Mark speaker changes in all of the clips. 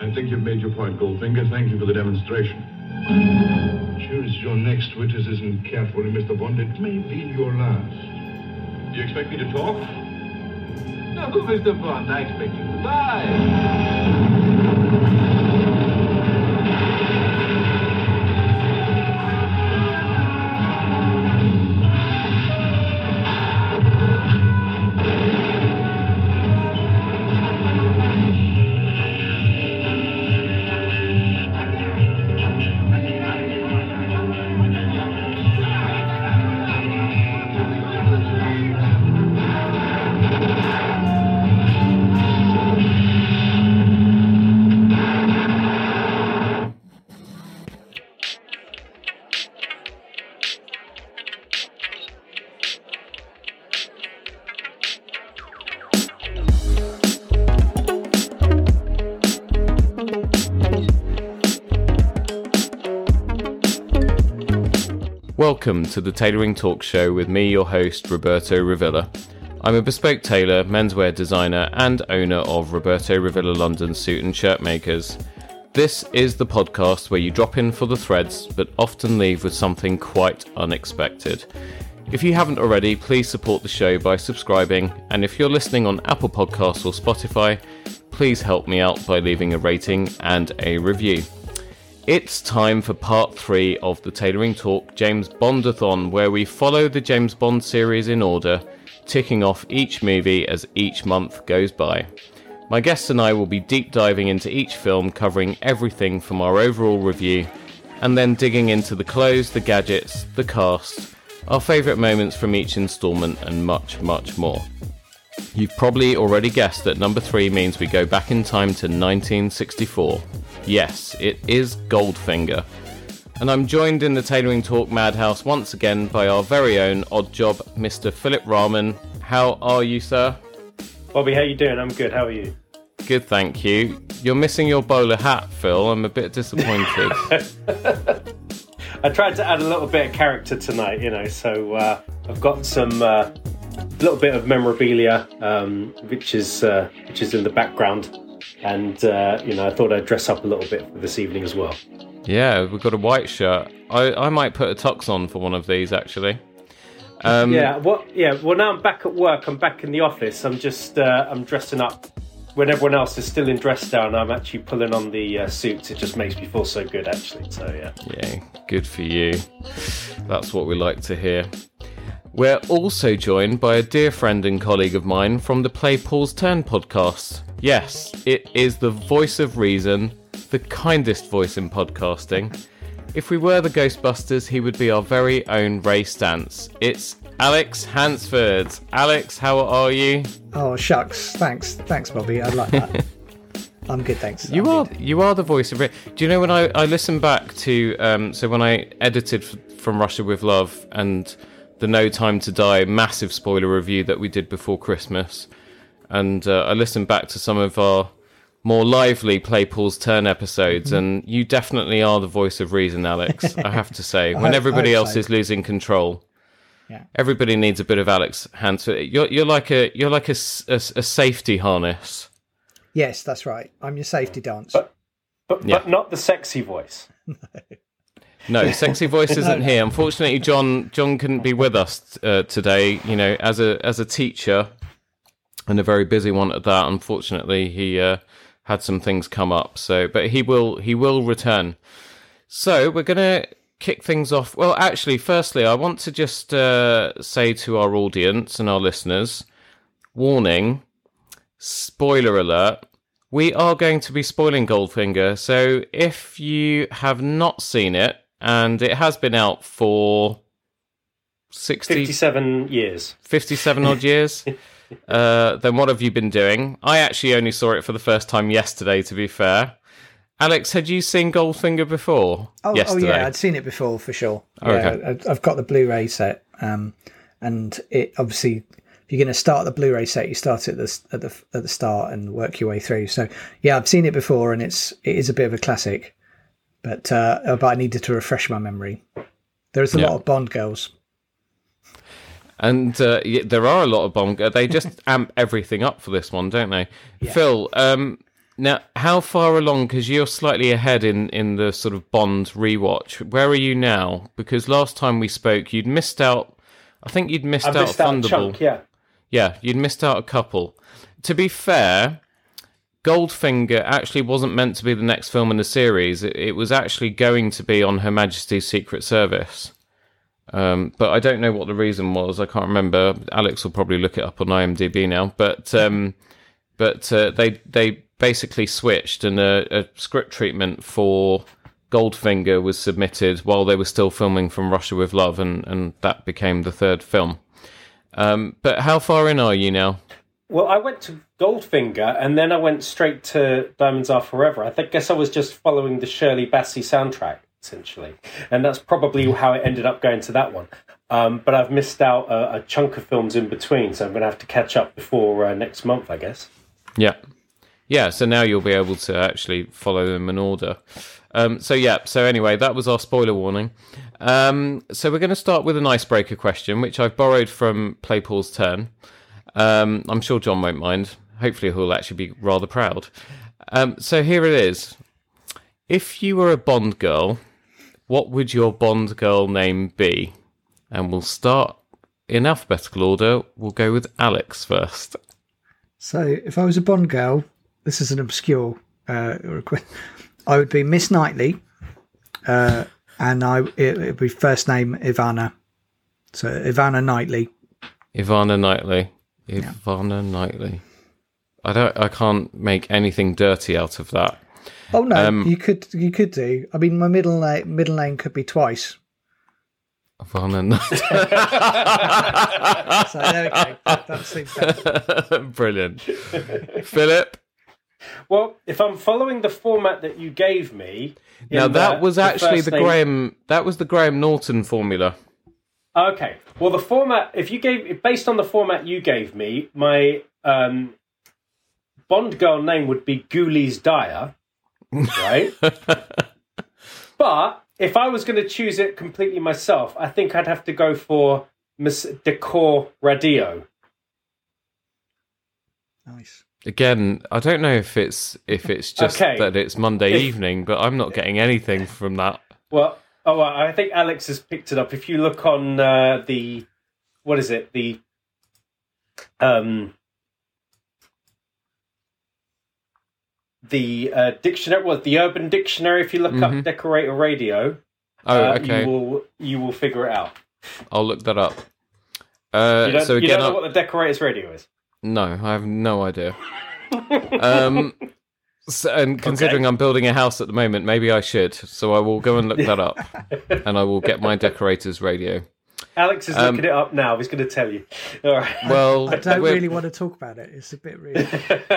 Speaker 1: I think you've made your point, Goldfinger. Thank you for the demonstration. Choose your next witness. Isn't carefully, Mr. Bond. It may be your last. Do you expect me to talk?
Speaker 2: No, Mr. Bond, I expect you to die.
Speaker 3: Welcome to the Tailoring Talk Show with me, your host, Roberto Revilla. I'm a bespoke tailor, menswear designer, and owner of Roberto Revilla London Suit and Shirt Makers. This is the podcast where you drop in for the threads, but often leave with something quite unexpected. If you haven't already, please support the show by subscribing, and if you're listening on Apple Podcasts or Spotify, please help me out by leaving a rating and a review. It's time for part three of the Tailoring Talk James Bondathon, where we follow the James Bond series in order, ticking off each movie as each month goes by. My guests and I will be deep diving into each film, covering everything from our overall review, and then digging into the clothes, the gadgets, the cast, our favourite moments from each instalment, and much, much more. You've probably already guessed that number three means we go back in time to 1964. Yes, it is Goldfinger. And I'm joined in the Tailoring Talk Madhouse once again by our very own Oddjob, Mr. Philip Rahman. How are you, sir?
Speaker 4: Bobby, how you doing? I'm good. How are you?
Speaker 3: Good, thank you. You're missing your bowler hat, Phil. I'm a bit disappointed.
Speaker 4: I tried to add a little bit of character tonight, you know, so uh, I've got some uh, little bit of memorabilia, um, which is uh, which is in the background, and uh, you know, I thought I'd dress up a little bit for this evening as well.
Speaker 3: yeah, we've got a white shirt. I, I might put a tux on for one of these, actually. Um,
Speaker 4: yeah, what? Yeah, well, now I'm back at work. I'm back in the office. I'm just uh, I'm dressing up. When everyone else is still in dress down, I'm actually pulling on the uh, suits. It just makes me feel so good, actually. So yeah.
Speaker 3: Yeah, good for you. That's what we like to hear. We're also joined by a dear friend and colleague of mine from the Play Pause Turn podcast. Yes, it is the voice of reason, the kindest voice in podcasting. If we were the Ghostbusters, he would be our very own Ray Stantz. It's Alex Hansford. Alex, how are you?
Speaker 5: Oh shucks, thanks, thanks, Bobby. I like that. I'm good, thanks.
Speaker 3: You
Speaker 5: I'm
Speaker 3: are
Speaker 5: good.
Speaker 3: you are the voice of it. Do you know when I I listened back to um so when I edited f- from Russia with Love and the No Time to Die massive spoiler review that we did before Christmas, and uh, I listened back to some of our more lively Play Pause Turn episodes, and you definitely are the voice of reason, Alex. I have to say, when everybody else
Speaker 5: so.
Speaker 3: is losing control.
Speaker 5: Yeah.
Speaker 3: Everybody needs a bit of Alex Hansford. You're you're like a you're like a, s- a s- a safety harness.
Speaker 5: Yes, that's right. I'm your safety dance.
Speaker 4: But but,
Speaker 3: Yeah.
Speaker 4: but not the sexy voice.
Speaker 3: No, sexy voice isn't here. Unfortunately, John John couldn't be with us uh, today. You know, as a as a teacher, and a very busy one at that. Unfortunately, he uh, had some things come up. So, but he will he will return. So we're gonna kick things off. Well, actually, firstly, I want to just uh, say to our audience and our listeners, warning, spoiler alert. We are going to be spoiling Goldfinger, so if you have not seen it, and it has been out for 60,
Speaker 4: Fifty-seven years.
Speaker 3: 57 odd years, uh, then what have you been doing? I actually only saw it for the first time yesterday, to be fair. Alex, had you seen Goldfinger before?
Speaker 5: oh, oh yeah, I'd seen it before for sure.
Speaker 3: Okay.
Speaker 5: Yeah, I- I've got the Blu-ray set, um, and it obviously if you're going to start the Blu-ray set, you start at the at the at the start and work your way through. So yeah, I've seen it before, and it's it is a bit of a classic, but uh, but I needed to refresh my memory. There's a
Speaker 3: Yeah.
Speaker 5: lot of Bond girls.
Speaker 3: And uh, yeah, there are a lot of bomb. They just amp everything up for this one, don't they? Phil, um, Now, how far along? Because you're slightly ahead in in the sort of Bond rewatch. Where are you now? Because last time we spoke, you'd missed out. I think you'd missed
Speaker 4: I
Speaker 3: out
Speaker 4: missed out a
Speaker 3: Thunderball.
Speaker 4: chunk, yeah.
Speaker 3: Yeah, you'd missed out a couple. To be fair, Goldfinger actually wasn't meant to be the next film in the series. It, it was actually going to be on Her Majesty's Secret Service. Um, but I don't know what the reason was. I can't remember. Alex will probably look it up on IMDb now. But um, but uh, they they basically switched, and a, a script treatment for Goldfinger was submitted while they were still filming From Russia with Love, and, and that became the third film. Um, but how far in are you now?
Speaker 4: Well, I went to Goldfinger and then I went straight to Diamonds Are Forever. I guess I was just following the Shirley Bassey soundtrack, essentially. And that's probably how it ended up going to that one. Um, but I've missed out a, a, chunk of films in between, so I'm going to have to catch up before uh, next month, I guess.
Speaker 3: Yeah. Yeah, so now you'll be able to actually follow them in order. Um, so, yeah, so anyway, that was our spoiler warning. Um, so, we're going to start with an icebreaker question, which I've borrowed from Play Pause Turn. Um, I'm sure John won't mind. Hopefully, he'll actually be rather proud. Um, so here it is. If you were a Bond girl, what would your Bond girl name be? And we'll start in alphabetical order. We'll go with Alex first.
Speaker 5: So, if I was a Bond girl, this is an obscure uh, request. I would be Miss Knightley, uh, and I it would be first name Ivana. So Ivana Knightley.
Speaker 3: Ivana Knightley. Ivana Knightley. I don't. I can't make anything dirty out of that.
Speaker 5: Oh no,
Speaker 3: Um,
Speaker 5: you could you could do. I mean, my middle name middle name could be twice.
Speaker 3: Ivana Knightley.
Speaker 5: So there we go. That, that seems better.
Speaker 3: Brilliant. Philip.
Speaker 4: Well, if I'm following the format that you gave me.
Speaker 3: Now
Speaker 4: in
Speaker 3: that was actually
Speaker 4: first
Speaker 3: the
Speaker 4: name-
Speaker 3: Graham. That was the Graham Norton formula.
Speaker 4: Okay. Well, the format, if you gave, based on the format you gave me, my um, Bond girl name would be Ghoulies Dyer, right? but if I was going to choose it completely myself, I think I'd have to go for Miss Decor Radio.
Speaker 5: Nice.
Speaker 3: Again, I don't know if it's if it's just
Speaker 4: Okay.
Speaker 3: that it's Monday
Speaker 4: If-
Speaker 3: evening, but I'm not getting anything from that.
Speaker 4: Well, oh, I think Alex has picked it up. If you look on uh, the, what is it? The, um, the uh, dictionary. What the Urban Dictionary? If you look
Speaker 3: Mhm.
Speaker 4: up decorator radio,
Speaker 3: Oh,
Speaker 4: uh,
Speaker 3: okay.
Speaker 4: you will you will figure it out.
Speaker 3: I'll look that up. Uh,
Speaker 4: You don't,
Speaker 3: so
Speaker 4: you
Speaker 3: again,
Speaker 4: don't know
Speaker 3: I-
Speaker 4: what the decorator's radio is.
Speaker 3: no, I have no idea. um, so, and considering I'm building a house at the moment, maybe I should. So I will go and look that up, and I will get my decorator's radio.
Speaker 4: Alex is
Speaker 3: Um,
Speaker 4: looking it up now. He's going to tell you. All right.
Speaker 3: Well,
Speaker 5: I don't really want to talk about it. It's a bit rude.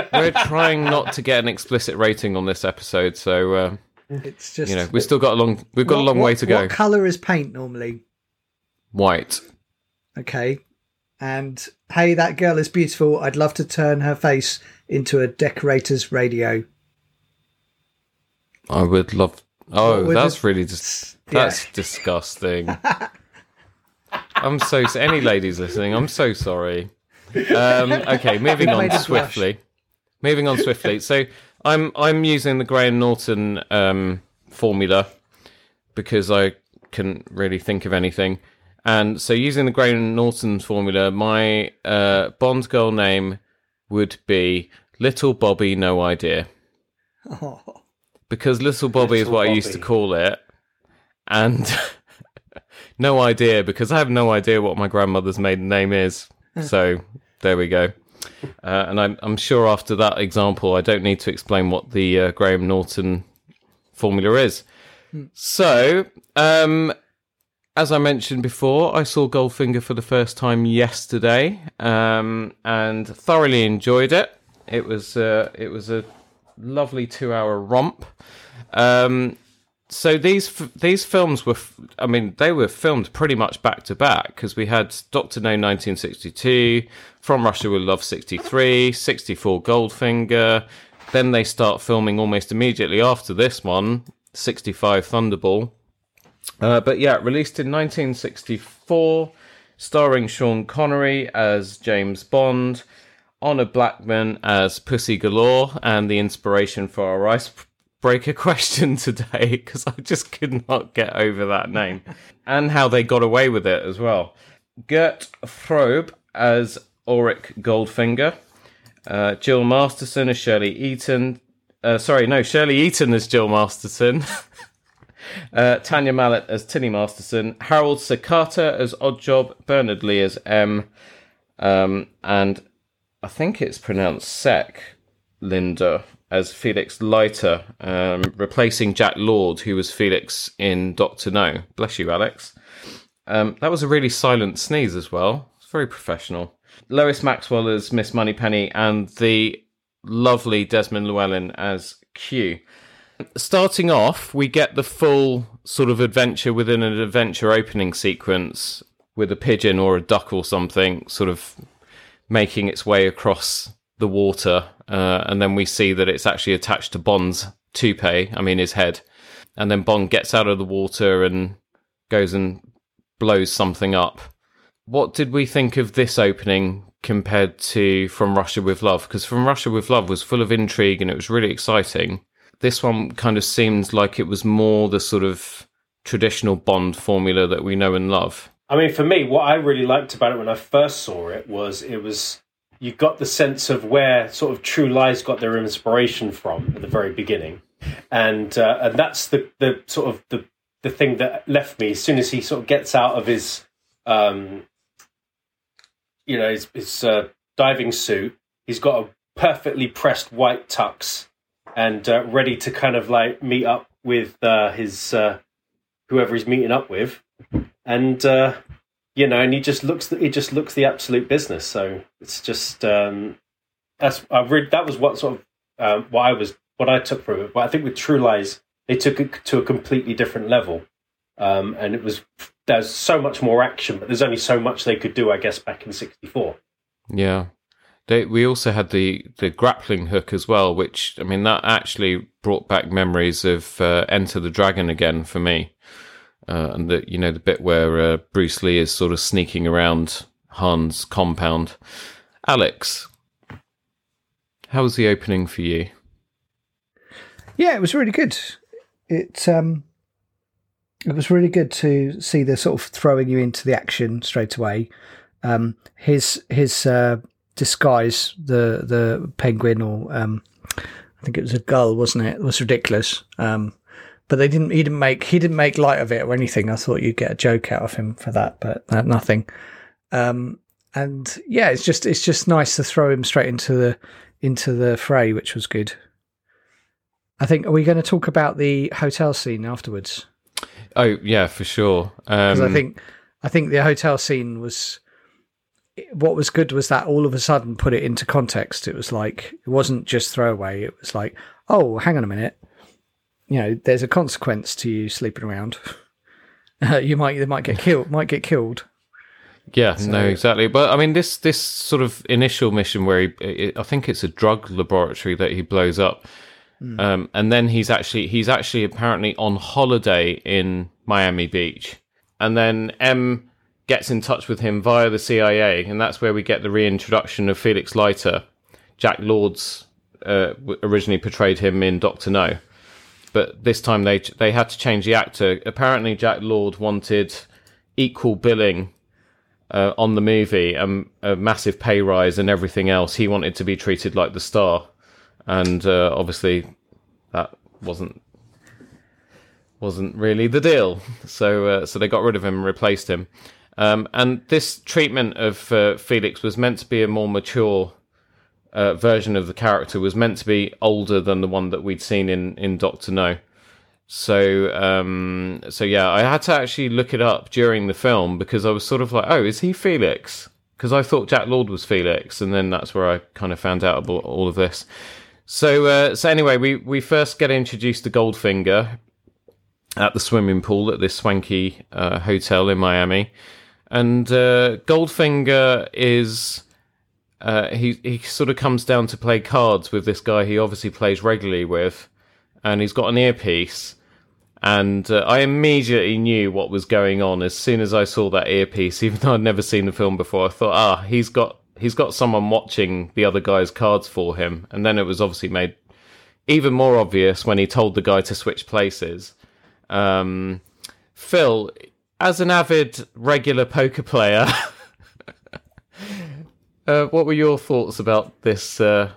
Speaker 3: we're trying not to get an explicit rating on this episode, so uh,
Speaker 5: It's just
Speaker 3: you know we've still got a long we've got a
Speaker 5: What-
Speaker 3: long way to go.
Speaker 5: What colour is paint normally?
Speaker 3: White.
Speaker 5: Okay. And hey, that girl is beautiful. I'd love to turn her face into a decorator's radio.
Speaker 3: I would love. Oh,
Speaker 5: would
Speaker 3: that's really just that's disgusting. I'm so any ladies listening. I'm so sorry. Um, okay, moving on
Speaker 5: made us blush.
Speaker 3: swiftly. Moving on swiftly. So I'm I'm using the Graham Norton um, formula because I couldn't really think of anything. And so using the Graham Norton formula, my uh, Bond girl name would be Little Bobby No Idea
Speaker 5: Oh,
Speaker 3: because Little Bobby is
Speaker 4: Little
Speaker 3: what I used to call it, and no idea because I have no idea what my grandmother's maiden name is. so there we go. Uh, and I'm, I'm sure after that example, I don't need to explain what the uh, Graham Norton formula is. So, um, as I mentioned before, I saw Goldfinger for the first time yesterday, um, and thoroughly enjoyed it. It was uh, it was a lovely two-hour romp. Um, so these these films were, I mean, they were filmed pretty much back to back because we had Doctor No 1962, From Russia with Love 63, 64 Goldfinger. Then they start filming almost immediately after this one, 65 Thunderball. Uh, but yeah, released in 1964, starring Sean Connery as James Bond. Honor Blackman as Pussy Galore and the inspiration for our icebreaker question today because I just could not get over that name and how they got away with it as well. Gert Frobe as Auric Goldfinger, uh, Jill Masterson as Shirley Eaton. Uh, sorry, no, Shirley Eaton as Jill Masterson. uh, Tania Mallet as Tilly Masterson, Harold Sakata as Oddjob, Bernard Lee as M, um, and I think it's pronounced Cec Linder as Felix Leiter, um, replacing Jack Lord, who was Felix in Doctor No. Bless you, Alex. Um, that was a really silent sneeze as well. It's very professional. Lois Maxwell as Miss Moneypenny and the lovely Desmond Llewellyn as Q. Starting off, we get the full sort of adventure within an adventure opening sequence with a pigeon or a duck or something sort of making its way across the water. Uh, and then we see that it's actually attached to Bond's toupee, I mean, his head. And then Bond gets out of the water and goes and blows something up. What did we think of this opening compared to From Russia with Love? Because From Russia with Love was full of intrigue and it was really exciting. This one kind of seemed like it was more the sort of traditional Bond formula that we know and love.
Speaker 4: I mean, for me, what I really liked about it when I first saw it was it was you got the sense of where sort of True Lies got their inspiration from at the very beginning, and uh, and that's the the sort of the the thing that left me as soon as he sort of gets out of his um you know his, his uh, diving suit he's got a perfectly pressed white tux and uh, ready to kind of like meet up with uh, his uh, whoever he's meeting up with and uh, you know and he just looks he just looks the absolute business so it's just um that's I read that was what sort of um, what I was what I took from it but I think with True Lies they took it to a completely different level. Um, and it was there's so much more action, but there's only so much they could do, I guess, back in '64.
Speaker 3: Yeah, they, we also had the the grappling hook as well, which I mean that actually brought back memories of uh, Enter the Dragon again for me, uh, and the you know the bit where uh, Bruce Lee is sort of sneaking around Han's compound. Alex, how was the opening for you?
Speaker 5: Yeah, it was really good it um, it was really good to see the sort of throwing you into the action straight away. Um, his his uh, disguise, the the penguin or um, I think it was a gull, wasn't it? It was ridiculous. Um, but they didn't. He didn't make. He didn't make light of it or anything. I thought you'd get a joke out of him for that, but uh, nothing. Um, and yeah, it's just it's just nice to throw him straight into the into the fray, which was good. I think are we going to talk about the hotel scene afterwards?
Speaker 3: Oh yeah, for sure.
Speaker 5: Because um, I think I think the hotel scene was what was good was that all of a sudden put it into context. It was like it wasn't just throwaway. It was like, oh, hang on a minute. You know, there's a consequence to you sleeping around. Uh, you might they might get killed. Might get killed.
Speaker 3: Yeah, so, no, exactly. But I mean, this this sort of initial mission where he, I think it's a drug laboratory that he blows up. Mm. Um, and then he's actually he's actually apparently on holiday in Miami Beach, and then M gets in touch with him via the CIA, and that's where we get the reintroduction of Felix Leiter. Jack Lord's uh, originally portrayed him in Doctor No, but this time they they had to change the actor. Apparently, Jack Lord wanted equal billing uh, on the movie, and a massive pay rise, and everything else. He wanted to be treated like the star and uh, obviously that wasn't wasn't really the deal. So uh, so they got rid of him and replaced him. Um, and this treatment of uh, Felix was meant to be a more mature uh, version of the character. Was meant to be older than the one that we'd seen in in Doctor No. So um, so yeah, I had to actually look it up during the film because I was sort of like, oh, is he Felix? Because I thought Jack Lord was Felix, and then that's where I kind of found out about all of this. So, uh, so anyway, we, we first get introduced to Goldfinger at the swimming pool at this swanky uh, hotel in Miami, and uh, Goldfinger is uh, he he sort of comes down to play cards with this guy he obviously plays regularly with, and he's got an earpiece. And uh, I immediately knew what was going on as soon as I saw that earpiece, even though I'd never seen the film before. I thought, ah, he's got he's got someone watching the other guy's cards for him, and then it was obviously made even more obvious when he told the guy to switch places. Um, Phil, as an avid regular poker player, uh, what were your thoughts about this uh,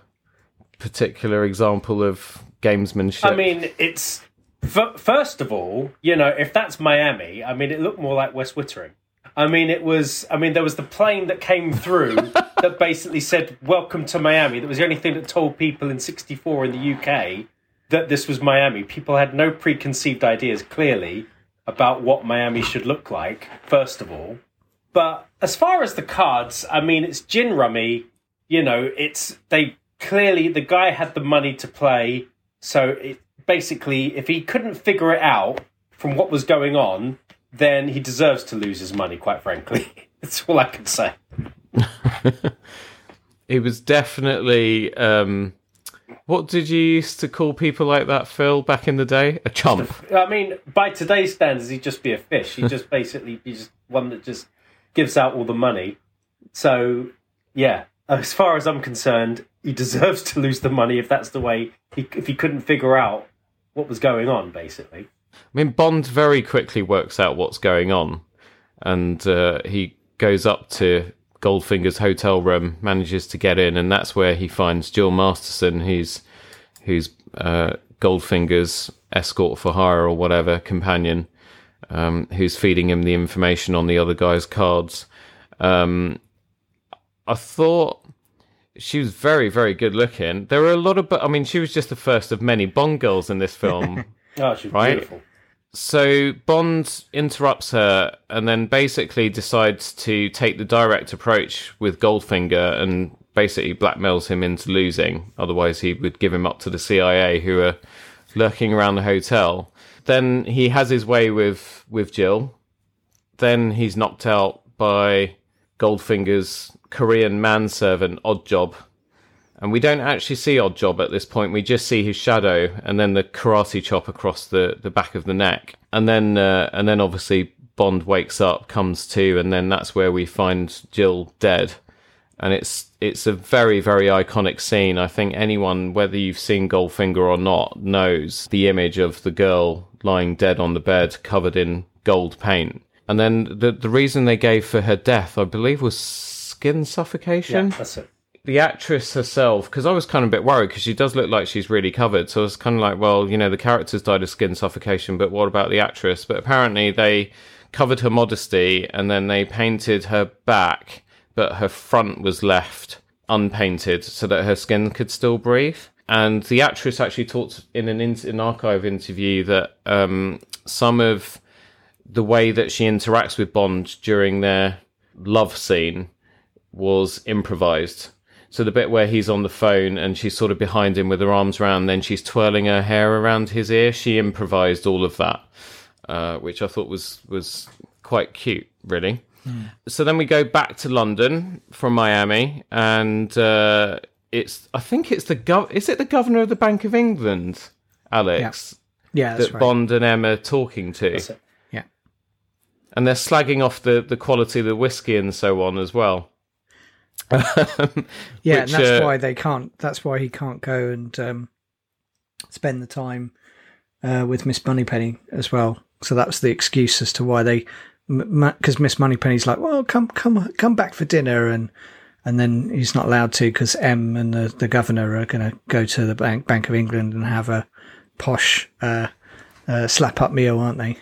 Speaker 3: particular example of gamesmanship?
Speaker 4: I mean, it's f- first of all, you know, if that's Miami, I mean, it looked more like West Wittering. I mean, it was. I mean, there was the plane that came through that basically said "Welcome to Miami." That was the only thing that told people in '64 in the UK that this was Miami. People had no preconceived ideas, clearly, about what Miami should look like. First of all, but as far as the cards, I mean, it's gin rummy. You know, it's they clearly the guy had the money to play, so it basically, if he couldn't figure it out from what was going on, then he deserves to lose his money. Quite frankly, that's all I can say.
Speaker 3: he was definitely. Um, what did you used to call people like that, Phil, back in the day? A chump.
Speaker 4: I mean, by today's standards, he'd just be a fish. He'd just basically be just one that just gives out all the money. So, yeah, as far as I'm concerned, he deserves to lose the money if that's the way he if he couldn't figure out what was going on, basically.
Speaker 3: I mean, Bond very quickly works out what's going on, and uh, he goes up to Goldfinger's hotel room, manages to get in, and that's where he finds Jill Masterson, who's who's uh, Goldfinger's escort for hire or whatever companion, um, who's feeding him the information on the other guy's cards. Um, I thought she was very, very good looking. There were a lot of, I mean, she was just the first of many Bond girls in this film.
Speaker 4: oh, she's
Speaker 3: right?
Speaker 4: beautiful.
Speaker 3: So Bond interrupts her and then basically decides to take the direct approach with Goldfinger and basically blackmails him into losing. Otherwise, he would give him up to the CIA, who are lurking around the hotel. Then he has his way with with Jill. Then he's knocked out by Goldfinger's Korean manservant, Oddjob. And we don't actually see Oddjob at this point. We just see his shadow and then the karate chop across the, the back of the neck. And then uh, and then obviously Bond wakes up, comes to, and then that's where we find Jill dead. And it's it's a very very iconic scene. I think anyone, whether you've seen Goldfinger or not, knows the image of the girl lying dead on the bed, covered in gold paint. And then the the reason they gave for her death, I believe, was skin suffocation.
Speaker 4: Yeah, that's it.
Speaker 3: The actress herself, because I was kind of a bit worried because she does look like she's really covered. So I was kind of like, well, you know, the character's died of skin suffocation, but what about the actress? But apparently they covered her modesty and then they painted her back, but her front was left unpainted so that her skin could still breathe. And the actress actually talked in an, in- an archive interview that um, some of the way that she interacts with Bond during their love scene was improvised. So the bit where he's on the phone and she's sort of behind him with her arms around, then she's twirling her hair around his ear. She improvised all of that, uh, which I thought was was quite cute, really. So then we go back to London from Miami, and uh, it's I think it's the gov is it the governor of the Bank of England, Alex,
Speaker 5: Yeah, that's
Speaker 3: that
Speaker 5: right.
Speaker 3: Bond and Emma are talking to,
Speaker 4: That's it.
Speaker 5: Yeah.
Speaker 3: and they're slagging off the the quality of the whiskey and so on as well.
Speaker 5: Yeah,
Speaker 3: Which,
Speaker 5: and that's
Speaker 3: uh,
Speaker 5: why they can't. That's why he can't go and um, spend the time uh, with Miss Moneypenny as well. So that's the excuse as to why they, because Miss Moneypenny's like, well, come, come, come back for dinner, and and then he's not allowed to because M and the, the governor are going to go to the Bank Bank of England and have a posh uh, uh, slap up meal, aren't they?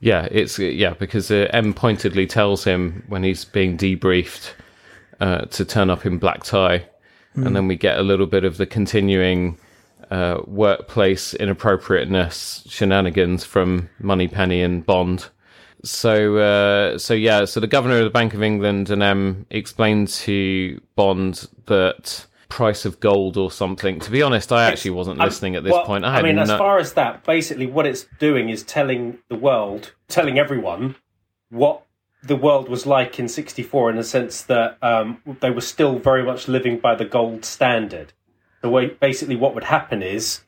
Speaker 3: Yeah, it's yeah because uh, M pointedly tells him when he's being debriefed uh, to turn up in black tie, and then we get a little bit of the continuing uh, workplace inappropriateness shenanigans from Moneypenny and Bond. So uh, so yeah, so the governor of the Bank of England and M explained to Bond that price of gold or something. To be honest, I actually wasn't listening at this
Speaker 4: well,
Speaker 3: point. I, had
Speaker 4: mean, as far as that, basically, what it's doing is telling the world, telling everyone what the world was like in '64, in the sense that um, they were still very much living by the gold standard. The way, basically, what would happen is,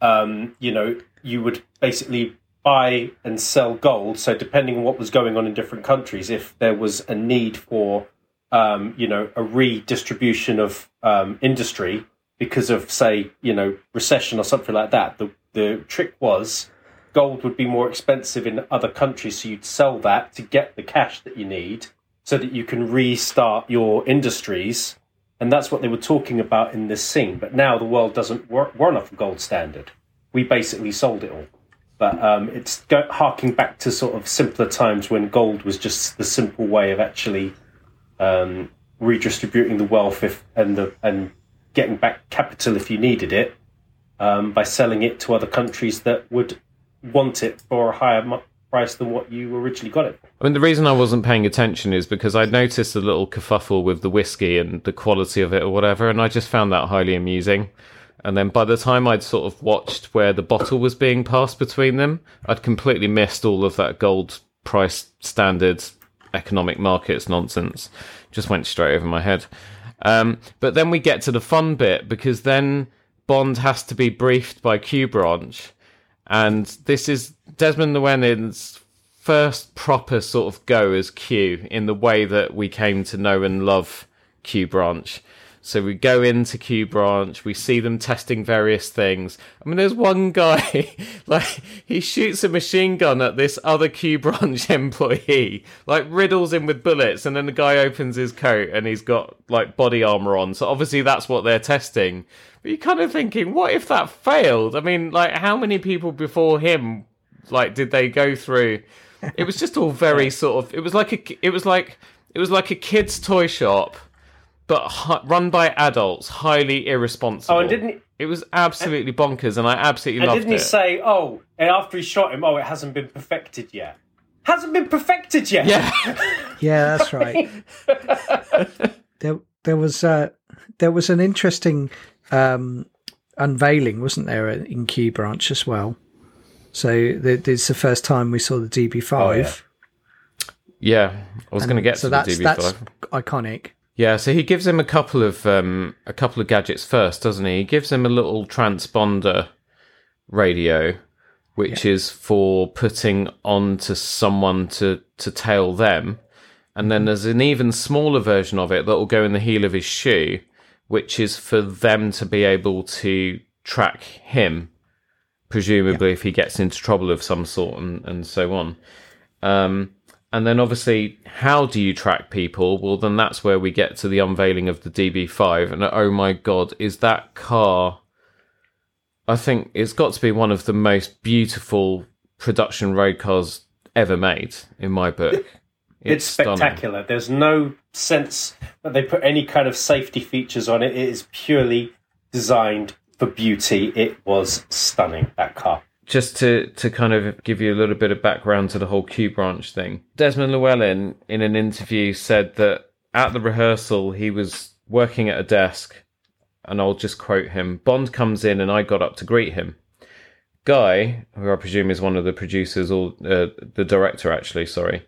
Speaker 4: um, you know, you would basically buy and sell gold. So, depending on what was going on in different countries, if there was a need for um, you know, a redistribution of um, industry because of, say, you know, recession or something like that. The the trick was gold would be more expensive in other countries, so you'd sell that to get the cash that you need, so that you can restart your industries. And that's what they were talking about in this scene. But now the world doesn't work, run off a gold standard. We basically sold it all. But um, it's go- harking back to sort of simpler times when gold was just the simple way of actually um, redistributing the wealth if, and the and getting back capital if you needed it um, by selling it to other countries that would want it for a higher mu- price than what you originally got it.
Speaker 3: I mean, the reason I wasn't paying attention is because I noticed a little kerfuffle with the whiskey and the quality of it or whatever, and I just found that highly amusing. And then by the time I'd sort of watched where the bottle was being passed between them, I'd completely missed all of that gold price standards, economic markets nonsense. Just went straight over my head. Um, but then we get to the fun bit because then Bond has to be briefed by Q Branch, and this is Desmond Llewellyn's first proper sort of go as Q in the way that we came to know and love Q Branch. So we go into Q Branch, we see them testing various things. I mean, there's one guy, like, he shoots a machine gun at this other Q Branch employee, like, riddles him with bullets, and then the guy opens his coat and he's got, like, body armor on. So obviously that's what they're testing. But you're kind of thinking, what if that failed? I mean, like, how many people before him, like, did they go through? It was just all very sort of, it was like a, it was like, it was like a kid's toy shop but hi- run by adults, highly irresponsible.
Speaker 4: Oh, and didn't he-
Speaker 3: it was absolutely bonkers, and I absolutely
Speaker 4: And
Speaker 3: loved
Speaker 4: didn't he say, oh, and after he shot him, oh, it hasn't been perfected yet? Hasn't been perfected yet.
Speaker 3: yeah,
Speaker 5: Yeah, that's right. there, there was uh, there was an interesting um, unveiling, wasn't there, in Q Branch as well? So this is the first time we saw the DB5.
Speaker 4: Oh, yeah.
Speaker 3: yeah. I was going to get
Speaker 5: so
Speaker 3: to
Speaker 5: that's
Speaker 3: the DB5.
Speaker 5: that's iconic.
Speaker 3: Yeah, so he gives him a couple of um, a couple of gadgets first, doesn't he? He gives him a little transponder radio, which is for putting onto someone to to tail them, and then there's an even smaller version of it that will go in the heel of his shoe, which is for them to be able to track him, presumably if he gets into trouble of some sort and and so on. Um, and then obviously, how do you track people? Well, then that's where we get to the unveiling of the DB5. And uh, oh my God, is that car? I think it's got to be one of the most beautiful production road cars ever made, in my book.
Speaker 4: It's,
Speaker 3: stunning.
Speaker 4: spectacular. There's no sense that they put any kind of safety features on it. It is purely designed for beauty. It was stunning, that car.
Speaker 3: Just to to kind of give you a little bit of background to the whole Q branch thing. Desmond Llewellyn in an interview said that at the rehearsal he was working at a desk and I'll just quote him, Bond comes in and I got up to greet him. Guy, who I presume is one of the producers or uh, the director actually, sorry,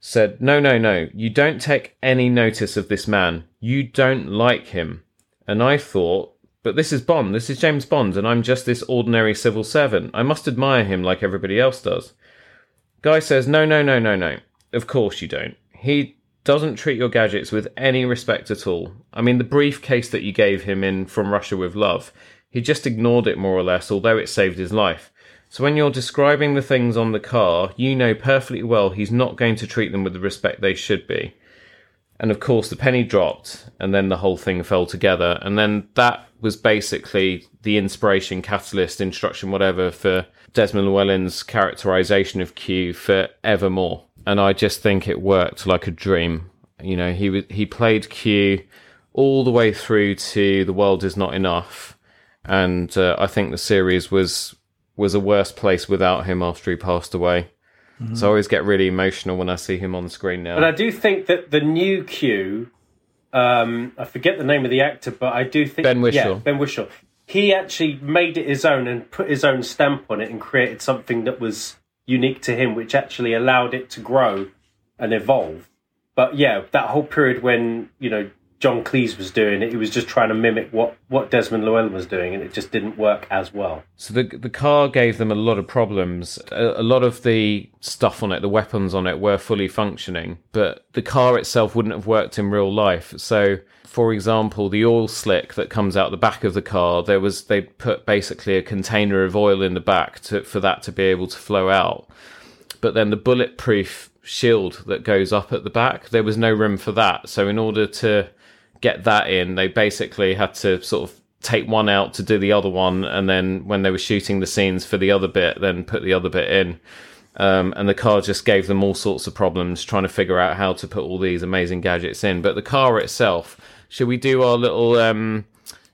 Speaker 3: said, "No, no, no. You don't take any notice of this man. You don't like him." And I thought, but this is Bond. This is James Bond, and I'm just this ordinary civil servant. I must admire him like everybody else does. Guy says, No, no, no, no, no. Of course you don't. He doesn't treat your gadgets with any respect at all. I mean, the briefcase that you gave him in From Russia with Love, he just ignored it more or less, although it saved his life. So when you're describing the things on the car, you know perfectly well he's not going to treat them with the respect they should be. And of course, the penny dropped, and then the whole thing fell together. And then that was basically the inspiration, catalyst, instruction, whatever, for Desmond Llewellyn's characterization of Q for Evermore. And I just think it worked like a dream. You know, he he played Q all the way through to The World Is Not Enough. And uh, I think the series was was a worse place without him after he passed away. So I always get really emotional when I see him on screen now.
Speaker 4: But I do think that the new Q, um, I forget the name of the actor, but I do think
Speaker 3: Ben Whishaw.
Speaker 4: Yeah, Ben Whishaw. He actually made it his own and put his own stamp on it and created something that was unique to him, which actually allowed it to grow and evolve. But yeah, that whole period when you know John Cleese was doing. It He was just trying to mimic what, what Desmond Llewellyn was doing, and it just didn't work as well.
Speaker 3: So the the car gave them a lot of problems. A, a lot of the stuff on it, the weapons on it, were fully functioning, but the car itself wouldn't have worked in real life. So, for example, the oil slick that comes out the back of the car, there was they put basically a container of oil in the back to, for that to be able to flow out. But then the bulletproof shield that goes up at the back, there was no room for that. So in order to get that in, they basically had to sort of take one out to do the other one, and then when they were shooting the scenes for the other bit, then put the other bit in. Um, and the car just gave them all sorts of problems trying to figure out how to put all these amazing gadgets in. But the car itself, should we do our little um,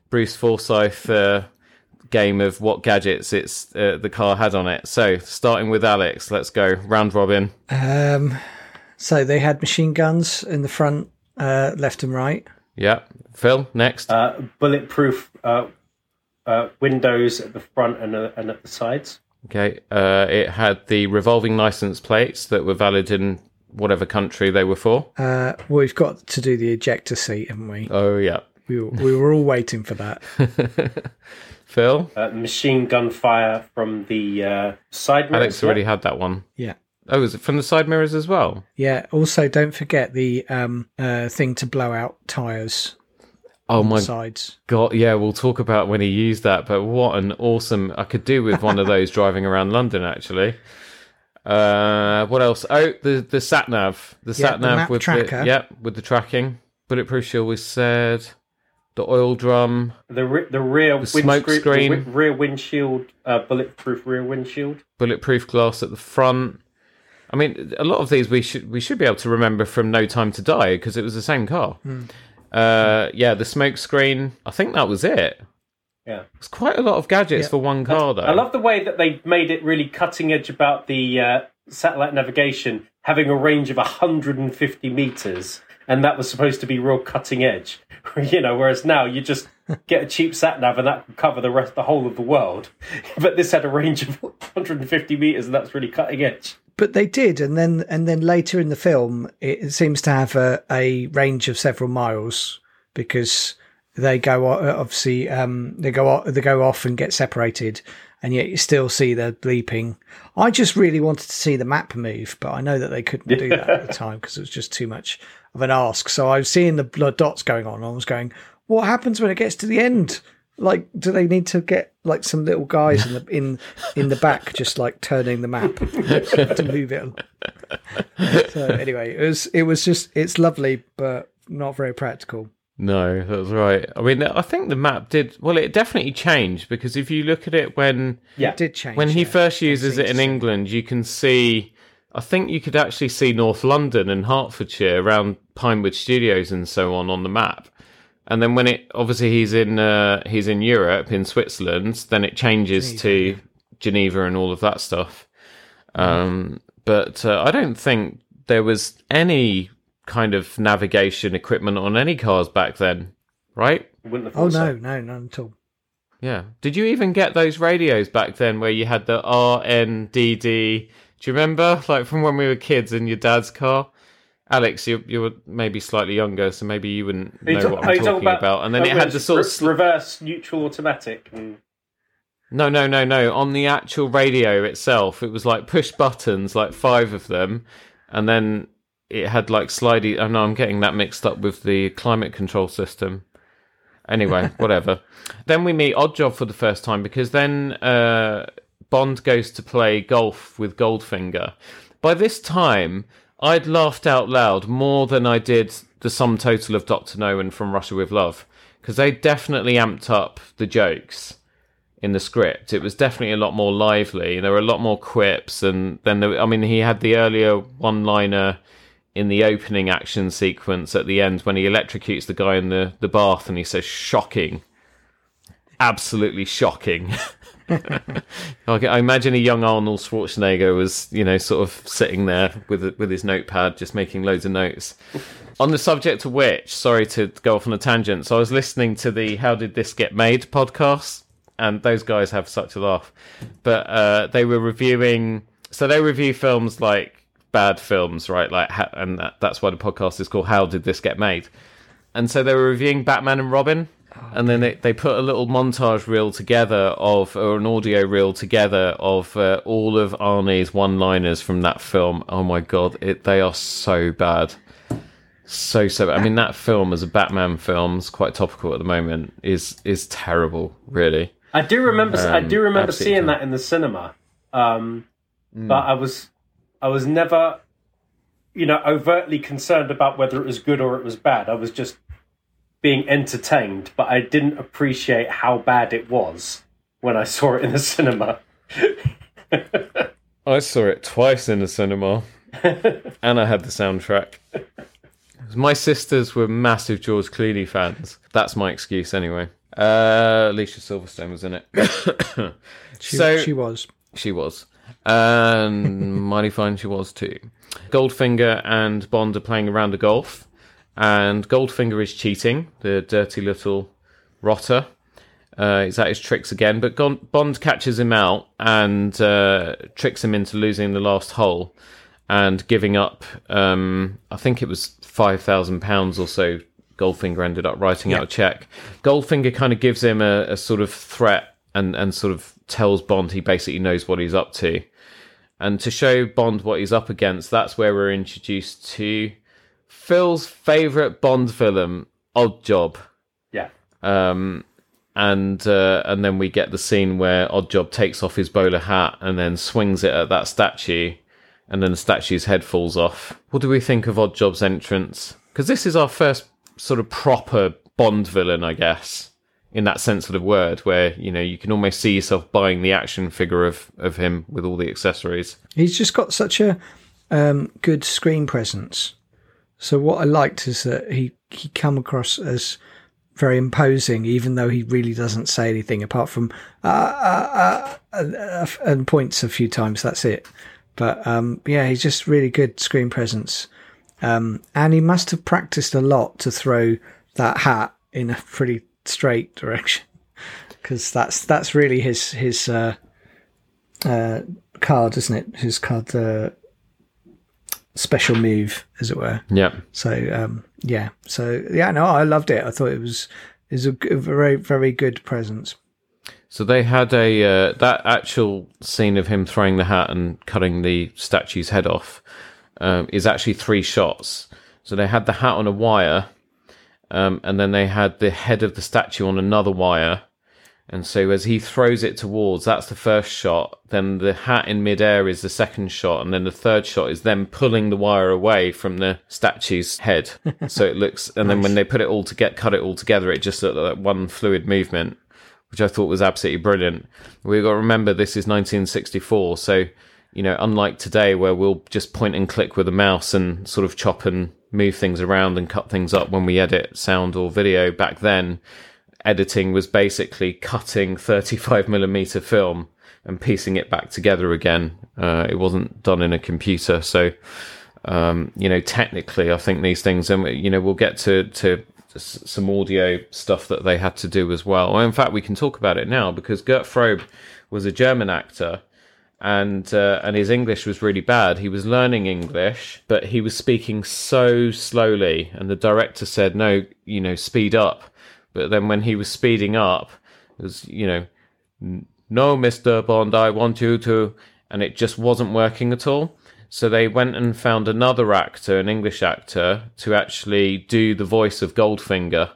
Speaker 3: Bruce Forsyth uh, game of what gadgets it's uh, the car had on it? So starting with Alex, let's go round robin.
Speaker 5: Um, so they had machine guns in the front, uh, left and right.
Speaker 3: Yeah, Phil next.
Speaker 4: Uh, bulletproof uh, uh, windows at the front and, uh, and at the sides.
Speaker 3: Okay, uh, it had the revolving license plates that were valid in whatever country they were for.
Speaker 5: Uh, well, we've got to do the ejector seat, haven't we?
Speaker 3: Oh yeah,
Speaker 5: We were, we were all waiting for that.
Speaker 3: Phil.
Speaker 4: Uh, machine gun fire from the uh, side mirrors.
Speaker 3: Alex already had that one.
Speaker 5: Yeah.
Speaker 3: Oh, is it from the side mirrors as well?
Speaker 5: Yeah. Also, don't forget the um, uh, thing to blow out tires
Speaker 3: Oh
Speaker 5: on
Speaker 3: my
Speaker 5: sides.
Speaker 3: god! Yeah, we'll talk about when he used that. But what an awesome! I could do with one of those driving around London. Actually. Uh, what else? Oh, the the sat nav, the
Speaker 5: Yeah,
Speaker 3: sat nav with
Speaker 5: tracker.
Speaker 3: the yep with the tracking. Bulletproof shield we said. The oil drum.
Speaker 4: The re- the rear
Speaker 3: The smoke screen.
Speaker 4: the wi- rear windshield, uh, bulletproof rear windshield.
Speaker 3: bulletproof glass at the front. I mean, a lot of these we should we should be able to remember from No Time to Die because it was the same car. Uh, yeah, the smoke screen. I think that was it.
Speaker 4: Yeah.
Speaker 3: It's quite a lot of gadgets
Speaker 5: Yeah.
Speaker 3: for one car, though.
Speaker 4: I love the way that they made it really cutting edge about the uh, satellite navigation having a range of 150 meters, and that was supposed to be real cutting edge. you know, whereas now you just get a cheap sat nav and that can cover the rest, the whole of the world. But this had a range of 150 meters, and that's really cutting edge.
Speaker 5: But they did, and then and then later in the film, it seems to have a, a range of several miles because they go obviously um, they go they go off and get separated, and yet you still see the bleeping. I just really wanted to see the map move, but I know that they couldn't do that at the time because it was just too much of an ask. So I was seeing the blood dots going on. and I was going, "What happens when it gets to the end?" Like, do they need to get like some little guys in the in in the back, just like turning the map to move it? So anyway, it was it was just it's lovely, but not very practical.
Speaker 3: no, that's right. I mean, I think the map did well. It definitely changed because if you look at it when
Speaker 4: Yeah.
Speaker 5: It did change
Speaker 3: when he
Speaker 5: yeah.
Speaker 3: first uses it in. England, you can see. I think you could actually see North London and Hertfordshire around Pinewood Studios and so on on the map. And then when it obviously he's in uh, he's in Europe in Switzerland, then it changes to Geneva and all of that stuff. Um, but uh, I don't think there was any kind of navigation equipment on any cars back then, right?
Speaker 4: Wouldn't have
Speaker 5: Oh
Speaker 4: thought so.
Speaker 5: no, no, none at all.
Speaker 3: Yeah. Did you even get those radios back then where you had the RNDD? Do you remember, like from when we were kids in your dad's car? Alex, you you were maybe slightly younger, so maybe you wouldn't
Speaker 4: Are you
Speaker 3: know what I'm talking about. And then it had the sort of sl-
Speaker 4: reverse neutral automatic. And
Speaker 3: no, no, no, no. On the actual radio itself, it was like push buttons, like five of them, and then it had like slidey. Oh no, I'm getting that mixed up with the climate control system. Anyway, whatever. Then we meet Oddjob for the first time because then uh, Bond goes to play golf with Goldfinger. By this time, I'd laughed out loud more than I did the sum total of Doctor No and From Russia with Love because they definitely amped up the jokes in the script. It was definitely a lot more lively. There were a lot more quips, and then there, I mean, he had the earlier one-liner in the opening action sequence at the end when he electrocutes the guy in the the bath, and he says, "Shocking, absolutely shocking." I imagine a young Arnold Schwarzenegger was, you know, sort of sitting there with with his notepad, just making loads of notes. On the subject of which, sorry to go off on a tangent. So I was listening to the "How Did This Get Made" podcast, and those guys have such a laugh. But uh, they were reviewing, so they review films like bad films, right? Like, and that, that's why the podcast is called "How Did This Get Made." and so they were reviewing Batman and Robin. And then they, they put a little montage reel together of, or an audio reel together of uh, all of Arnie's one liners from that film. Oh my god, it, they are so bad. So, so bad. I mean, that film as a Batman film is quite topical at the moment, is is terrible, really.
Speaker 4: I do remember. I
Speaker 3: Um,
Speaker 4: do remember seeing
Speaker 3: terrible.
Speaker 4: that in the cinema, um, but I was, I was never, you know, overtly concerned about whether it was good or it was bad. I was just being entertained, but I didn't appreciate how bad it was when I saw it in the cinema.
Speaker 3: I saw it twice in the cinema, and I had the soundtrack. My sisters were massive George Clooney fans. That's my excuse, anyway. Uh, Alicia Silverstone was in it.
Speaker 5: She,
Speaker 3: so
Speaker 5: she was.
Speaker 3: she was, and mighty fine she was too. Goldfinger and Bond are playing around a round of golf, and Goldfinger is cheating, the dirty little rotter. Uh, he's at his tricks again, but Bond catches him out and uh, tricks him into losing the last hole and giving up. Um, I think it was five thousand pounds or so. Goldfinger ended up writing out a check. Goldfinger kind of gives him a, a sort of threat and and sort of tells Bond he basically knows what he's up to. And to show Bond what he's up against, that's where we're introduced to Phil's favourite Bond film, Oddjob
Speaker 4: yeah,
Speaker 3: um, and uh, and then we get the scene where Oddjob takes off his bowler hat and then swings it at that statue, and then the statue's head falls off. What do we think of Oddjob's entrance? Because this is our first sort of proper Bond villain, I guess, in that sense of the word, where you know you can almost see yourself buying the action figure of of him with all the accessories.
Speaker 5: He's just got such a um, good screen presence. So what I liked is that he he come across as very imposing, even though he really doesn't say anything apart from uh, uh, uh, and points a few times. That's it. But um, yeah, he's just really good screen presence, um, and he must have practiced a lot to throw that hat in a pretty straight direction because that's that's really his his uh, uh, card, isn't it? His card uh, special move, as it were.
Speaker 3: Yeah.
Speaker 5: So um, yeah, so yeah, no, I loved it. I thought it was is a very very good presence.
Speaker 3: So they had a uh, that actual scene of him throwing the hat and cutting the statue's head off um, is actually three shots. So they had the hat on a wire, um, and then they had the head of the statue on another wire. And so as he throws it towards, that's the first shot. Then the hat in midair is the second shot, and then the third shot is them pulling the wire away from the statue's head. so it looks, and then when they put it all to get cut it all together, it just looked like one fluid movement which I thought was absolutely brilliant. We've got to remember this is 1964, so you know, unlike today where we'll just point and click with a mouse and sort of chop and move things around and cut things up when we edit sound or video, back then editing was basically cutting 35 millimeter film and piecing it back together again. Uh, it wasn't done in a computer, so um, you know, technically, I think these things, and you know, we'll get to to some audio stuff that they had to do as well. In fact, we can talk about it now because Gert Frobe was a German actor, and uh, and his English was really bad. He was learning English, but he was speaking so slowly, and the director said, "No, you know, speed up." But then when he was speeding up, it was you know, no, Mister Bond, I want you to, and it just wasn't working at all. So they went and found another actor, an English actor, to actually do the voice of Goldfinger.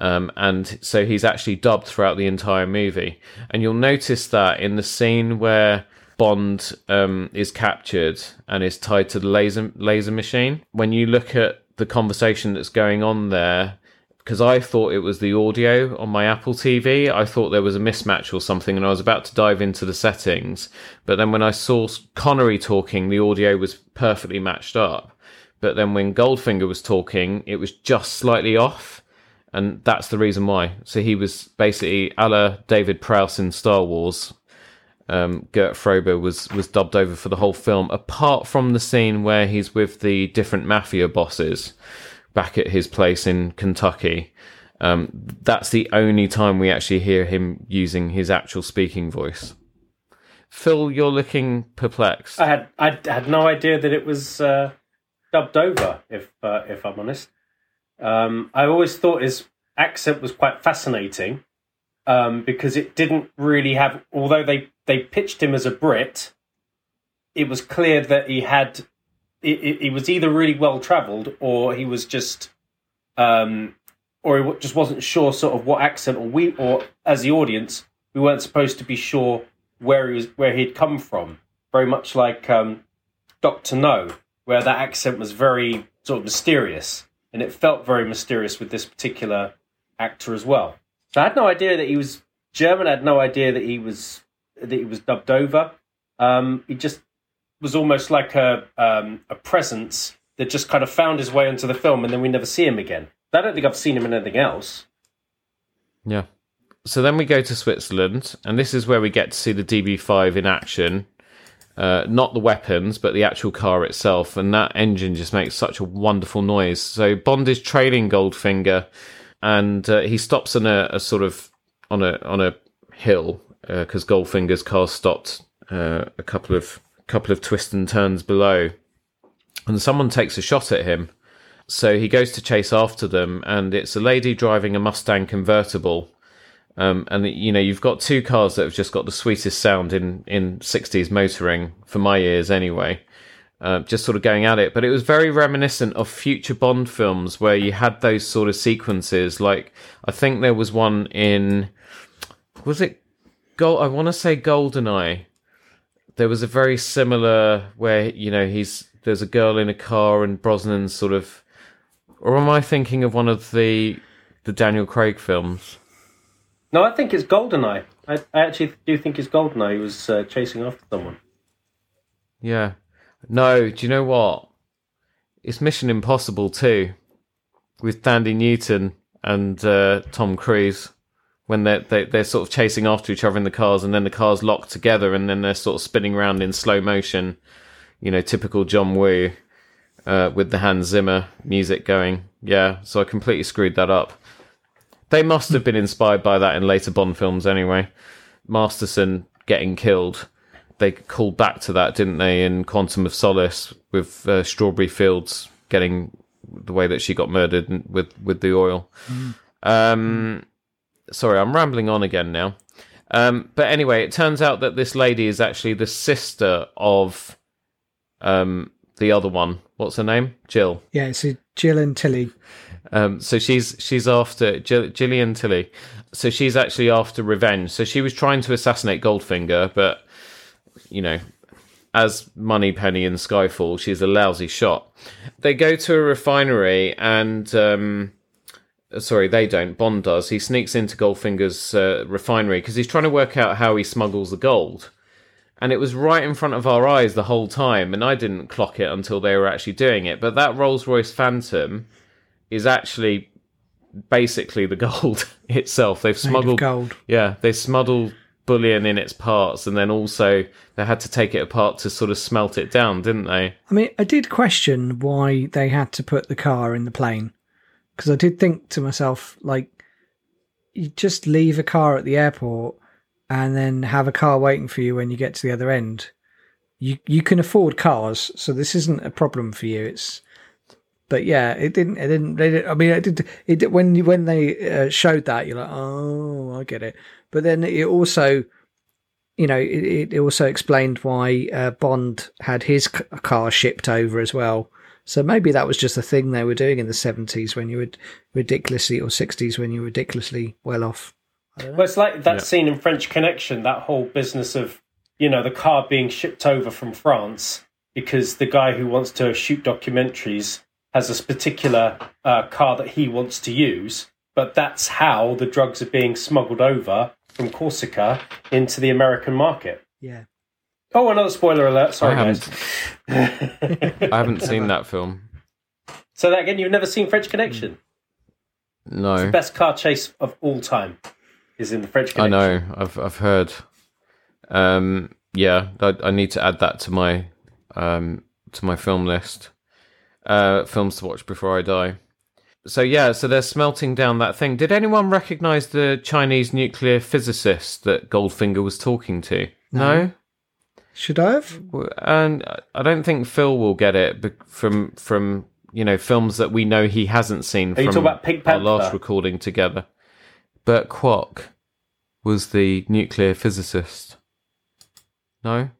Speaker 3: Um, and so he's actually dubbed throughout the entire movie. And you'll notice that in the scene where Bond um, is captured and is tied to the laser laser machine. When you look at the conversation that's going on there, because I thought it was the audio on my Apple TV. I thought there was a mismatch or something, and I was about to dive into the settings. But then when I saw Connery talking, the audio was perfectly matched up. But then when Goldfinger was talking, it was just slightly off. And that's the reason why. So he was basically a la David Prowse in Star Wars. Um, Gert Frobe was, was dubbed over for the whole film, apart from the scene where he's with the different mafia bosses back at his place in Kentucky. Um, that's the only time we actually hear him using his actual speaking voice. Phil, you're looking perplexed.
Speaker 4: I had I had no idea that it was uh, dubbed over. If uh, if I'm honest, Um, I always thought his accent was quite fascinating um, because it didn't really have. Although they they pitched him as a Brit, it was clear that he had. He, was either really well travelled or he was just, um, or he just wasn't sure sort of what accent, or we, or as the audience, we weren't supposed to be sure where he was, where he'd come from. Very much like um, Doctor No, where that accent was very sort of mysterious, and it felt very mysterious with this particular actor as well. So I had no idea that he was German. I had no idea that he was that he was dubbed over. Um, he just was almost like a um, a presence that just kind of found his way into the film, and then we never see him again. I don't think I've seen him in anything else.
Speaker 3: Yeah. So then we go to Switzerland, and this is where we get to see the DB5 in action. Uh, not the weapons, but the actual car itself, and that engine just makes such a wonderful noise. So Bond is trailing Goldfinger, and uh, he stops on a, a, sort of on a on a hill because uh, Goldfinger's car stopped uh, a couple of couple of twists and turns below, and someone takes a shot at him. So he goes to chase after them, and it's a lady driving a Mustang convertible. Um, and you know you've got two cars that have just got the sweetest sound in in 60s motoring for my ears anyway. Uh, just sort of going at it, but it was very reminiscent of future Bond films where you had those sort of sequences. Like I think there was one in was it Gold? I want to say Goldeneye, there was a very similar where you know he's there's a girl in a car and Brosnan's sort of, or am I thinking of one of the the Daniel Craig films?
Speaker 4: No, I think it's Goldeneye. I, I actually do think it's Goldeneye. He was uh, chasing after someone.
Speaker 3: Yeah. No, do you know what? It's Mission Impossible too, with Thandie Newton and uh, Tom Cruise when they're they, are they are sort of chasing after each other in the cars, and then the cars lock together, and then they're sort of spinning around in slow motion. You know, typical John Woo uh, with the Hans Zimmer music going. Yeah, so I completely screwed that up. They must have been inspired by that in later Bond films, anyway. Masterson getting killed. They called back to that, didn't they, in Quantum of Solace with uh, Strawberry Fields getting the way that she got murdered with with the oil. Mm. Um, sorry, I'm rambling on again now. Um, but anyway, it turns out that this lady is actually the sister of um, the other one. What's her name? Jill.
Speaker 5: Yeah, so Jill and Tilly.
Speaker 3: Um, so she's she's after Jill, Gillian Tilly. So she's actually after revenge. So she was trying to assassinate Goldfinger, but you know, as Moneypenny in Skyfall, she's a lousy shot. They go to a refinery and um, sorry, they don't. Bond does. He sneaks into Goldfinger's uh, refinery because he's trying to work out how he smuggles the gold. And it was right in front of our eyes the whole time, and I didn't clock it until they were actually doing it. But that Rolls Royce Phantom is actually basically the gold itself. They've smuggled
Speaker 5: gold.
Speaker 3: Yeah, they smuggled bullion in its parts, and then also they had to take it apart to sort of smelt it down, didn't they?
Speaker 5: I mean, I did question why they had to put the car in the plane because I did think to myself, like, you just leave a car at the airport and then have a car waiting for you when you get to the other end. You you can afford cars, so this isn't a problem for you. It's, but yeah, it didn't. It didn't. Didn't I mean, it did. It did, when when they uh, showed that, you're like, oh, I get it. But then it also, you know, it, it also explained why uh, Bond had his car shipped over as well so maybe that was just a thing they were doing in the 70s when you were ridiculously, or 60s when you were ridiculously well off.
Speaker 4: Well, it's like that yeah. scene in French Connection, that whole business of, you know, the car being shipped over from France because the guy who wants to shoot documentaries has this particular uh, car that he wants to use. But that's how the drugs are being smuggled over from Corsica into the American market.
Speaker 5: Yeah.
Speaker 4: Oh, another spoiler alert. Sorry,
Speaker 3: I
Speaker 4: guys.
Speaker 3: I haven't seen that film.
Speaker 4: So that again, you've never seen French Connection?
Speaker 3: No.
Speaker 4: It's the best car chase of all time is in the French Connection.
Speaker 3: I know. I've I've heard. Um, yeah, I, I need to add that to my um, to my film list. Uh, films to watch before I die. So yeah, so they're smelting down that thing. Did anyone recognize the Chinese nuclear physicist that Goldfinger was talking to? No. no?
Speaker 5: Should I have?
Speaker 3: And I don't think Phil will get it from from you know films that we know he hasn't seen
Speaker 4: you
Speaker 3: from
Speaker 4: talking about Pink
Speaker 3: our last recording together. Burt Kwok was the nuclear physicist. No,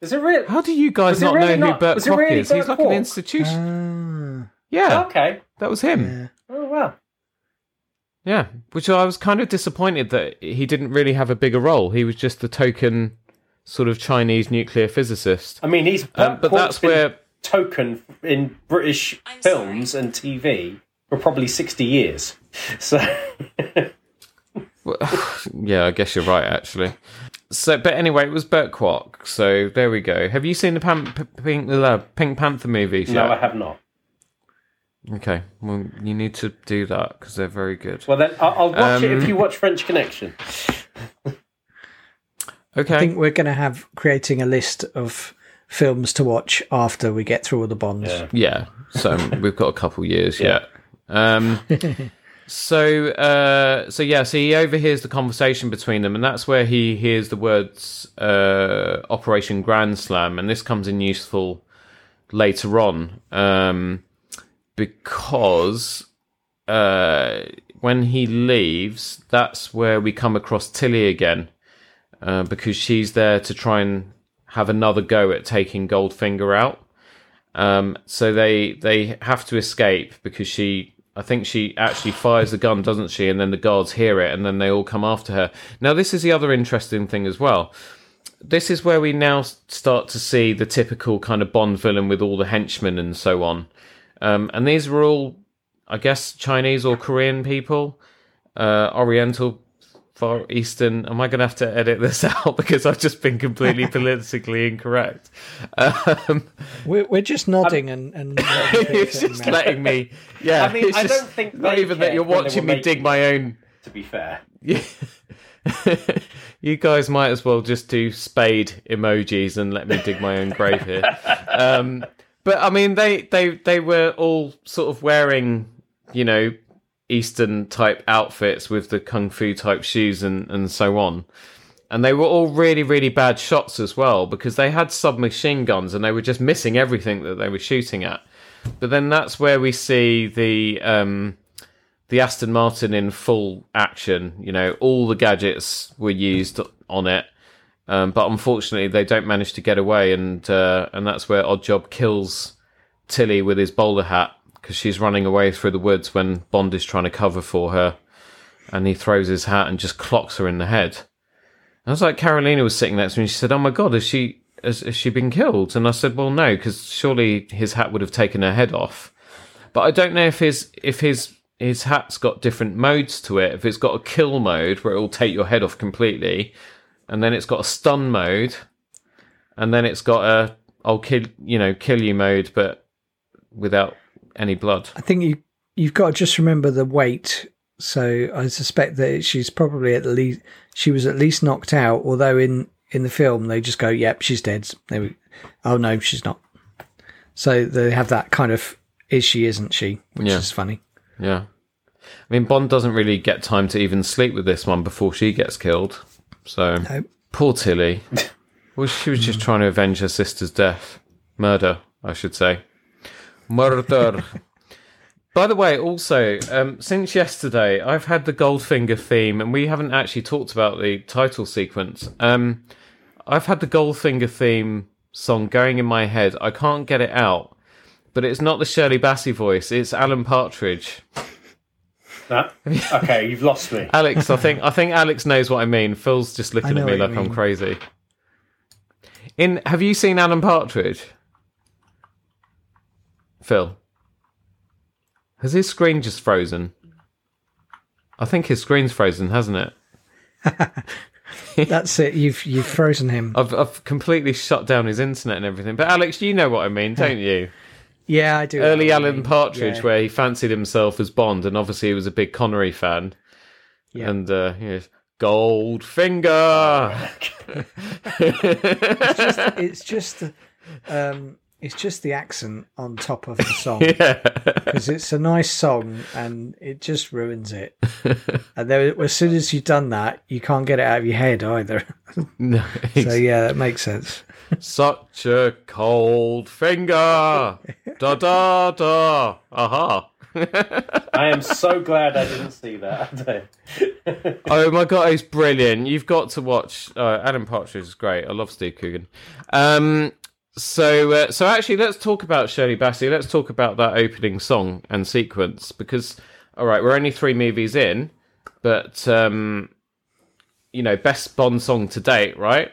Speaker 4: Is it real?
Speaker 3: how do you guys not
Speaker 4: really
Speaker 3: know
Speaker 4: not-
Speaker 3: who Burt
Speaker 4: was
Speaker 3: Kwok
Speaker 4: really
Speaker 3: is? He's
Speaker 4: Burt
Speaker 3: like an institution.
Speaker 5: Ah,
Speaker 3: yeah,
Speaker 4: Okay.
Speaker 3: that was him.
Speaker 5: yeah.
Speaker 4: Oh wow.
Speaker 3: Yeah, which I was kind of disappointed that he didn't really have a bigger role. He was just the token sort of Chinese nuclear physicist.
Speaker 4: I mean, he's
Speaker 3: Um, but that's where
Speaker 4: token in British films and TV for probably sixty years. So
Speaker 3: Yeah, I guess you're right, actually. So, but anyway, it was Burt Kwok. So there we go. Have you seen the Pan- Pink, uh, Pink Panther movies
Speaker 4: no, I have not.
Speaker 3: Okay, well, you need to do that because they're very good.
Speaker 4: Well, then I'll, I'll watch it if
Speaker 3: Um,
Speaker 4: you watch French Connection.
Speaker 3: Okay,
Speaker 5: I think we're going to have creating a list of films to watch after we get through all the Bonds.
Speaker 4: Yeah.
Speaker 3: yeah. So we've got a couple years yet. Um, so, uh, so yeah, so he overhears the conversation between them, and that's where he hears the words uh, "Operation Grand Slam," and this comes in useful later on um, because uh, when he leaves, that's where we come across Tilly again, uh, because she's there to try and have another go at taking Goldfinger out. Um, so they they have to escape because she, I think she actually fires the gun, doesn't she? And then the guards hear it, and then they all come after her. Now this is the other interesting thing as well. This is where we now start to see the typical kind of Bond villain with all the henchmen and so on. Um, and these were all, I guess, Chinese or Korean people, uh, Oriental, Far Eastern. Am I going to have to edit this out because I've just been completely politically incorrect? Um,
Speaker 5: We're, we're just nodding and, and letting
Speaker 3: it's just
Speaker 5: in
Speaker 3: letting me. Yeah,
Speaker 4: I mean, I
Speaker 3: just
Speaker 4: don't think
Speaker 3: not even that you're watching me dig my own.
Speaker 4: To be fair,
Speaker 3: Yeah. you guys might as well just do spade emojis and let me dig my own grave here. Um, but I mean, they they they were all sort of wearing, you know, Eastern type outfits with the kung fu type shoes and and so on. And they were all really, really bad shots as well because they had submachine guns and they were just missing everything that they were shooting at. But then that's where we see the um, the Aston Martin in full action. You know, all the gadgets were used on it, um, but unfortunately, they don't manage to get away, and uh, and that's where Oddjob kills Tilly with his bowler hat because she's running away through the woods when Bond is trying to cover for her, and he throws his hat and just clocks her in the head. And I was like, Carolina was sitting next to me, and she said, "Oh my god, has she has, has she been killed?" And I said, "Well, no, because surely his hat would have taken her head off." But I don't know if his if his his hat's got different modes to it. If it's got a kill mode where it will take your head off completely, and then it's got a stun mode, and then it's got a I'll kill you know kill you mode, but without any blood.
Speaker 5: I think you you've got to just remember the weight. So I suspect that she's probably at least she was at least knocked out. Although in in the film they just go, "Yep, she's dead." They, oh no, she's not. So they have that kind of is she, isn't she, which
Speaker 3: Yeah.
Speaker 5: is funny.
Speaker 3: Yeah, I mean Bond doesn't really get time to even sleep with this one before she gets killed. So
Speaker 5: No.
Speaker 3: poor Tilly. well, she was just trying to avenge her sister's death, murder, I should say, murder. By the way, also, um, since yesterday, I've had the Goldfinger theme, and we haven't actually talked about the title sequence. Um, I've had the Goldfinger theme song going in my head. I can't get it out, but it's not the Shirley Bassey voice. It's Alan Partridge.
Speaker 4: no? okay, you've lost me.
Speaker 3: Alex, I think I think Alex knows what I mean. Phil's just looking at me like I'm crazy. In have you seen Alan Partridge? Phil. Has his screen just frozen? I think his screen's frozen, hasn't it?
Speaker 5: That's it. You've you've frozen him.
Speaker 3: I've I've completely shut down his internet and everything. But Alex, you know what I mean, don't you?
Speaker 5: Yeah, I do.
Speaker 3: Early
Speaker 5: know what
Speaker 3: Alan
Speaker 5: mean.
Speaker 3: Partridge,
Speaker 5: Yeah.
Speaker 3: where he fancied himself as Bond, and obviously he was a big Connery fan.
Speaker 5: Yeah.
Speaker 3: And uh, yes, Goldfinger.
Speaker 5: it's just um, it's just the accent on top of the song
Speaker 3: yeah.
Speaker 5: because it's a nice song and it just ruins it. and then as soon as you've done that, you can't get it out of your head either.
Speaker 3: No,
Speaker 5: so yeah, that makes sense.
Speaker 3: Such a cold finger. Da da da. Aha.
Speaker 4: I am so glad I didn't see that.
Speaker 3: oh my god, it's brilliant. You've got to watch. Uh, Alan Partridge is great. I love Steve Coogan. Um, so, uh, so actually, let's talk about Shirley Bassey. Let's talk about that opening song and sequence because, all right, we're only three movies in, but um, you know, best Bond song to date, right?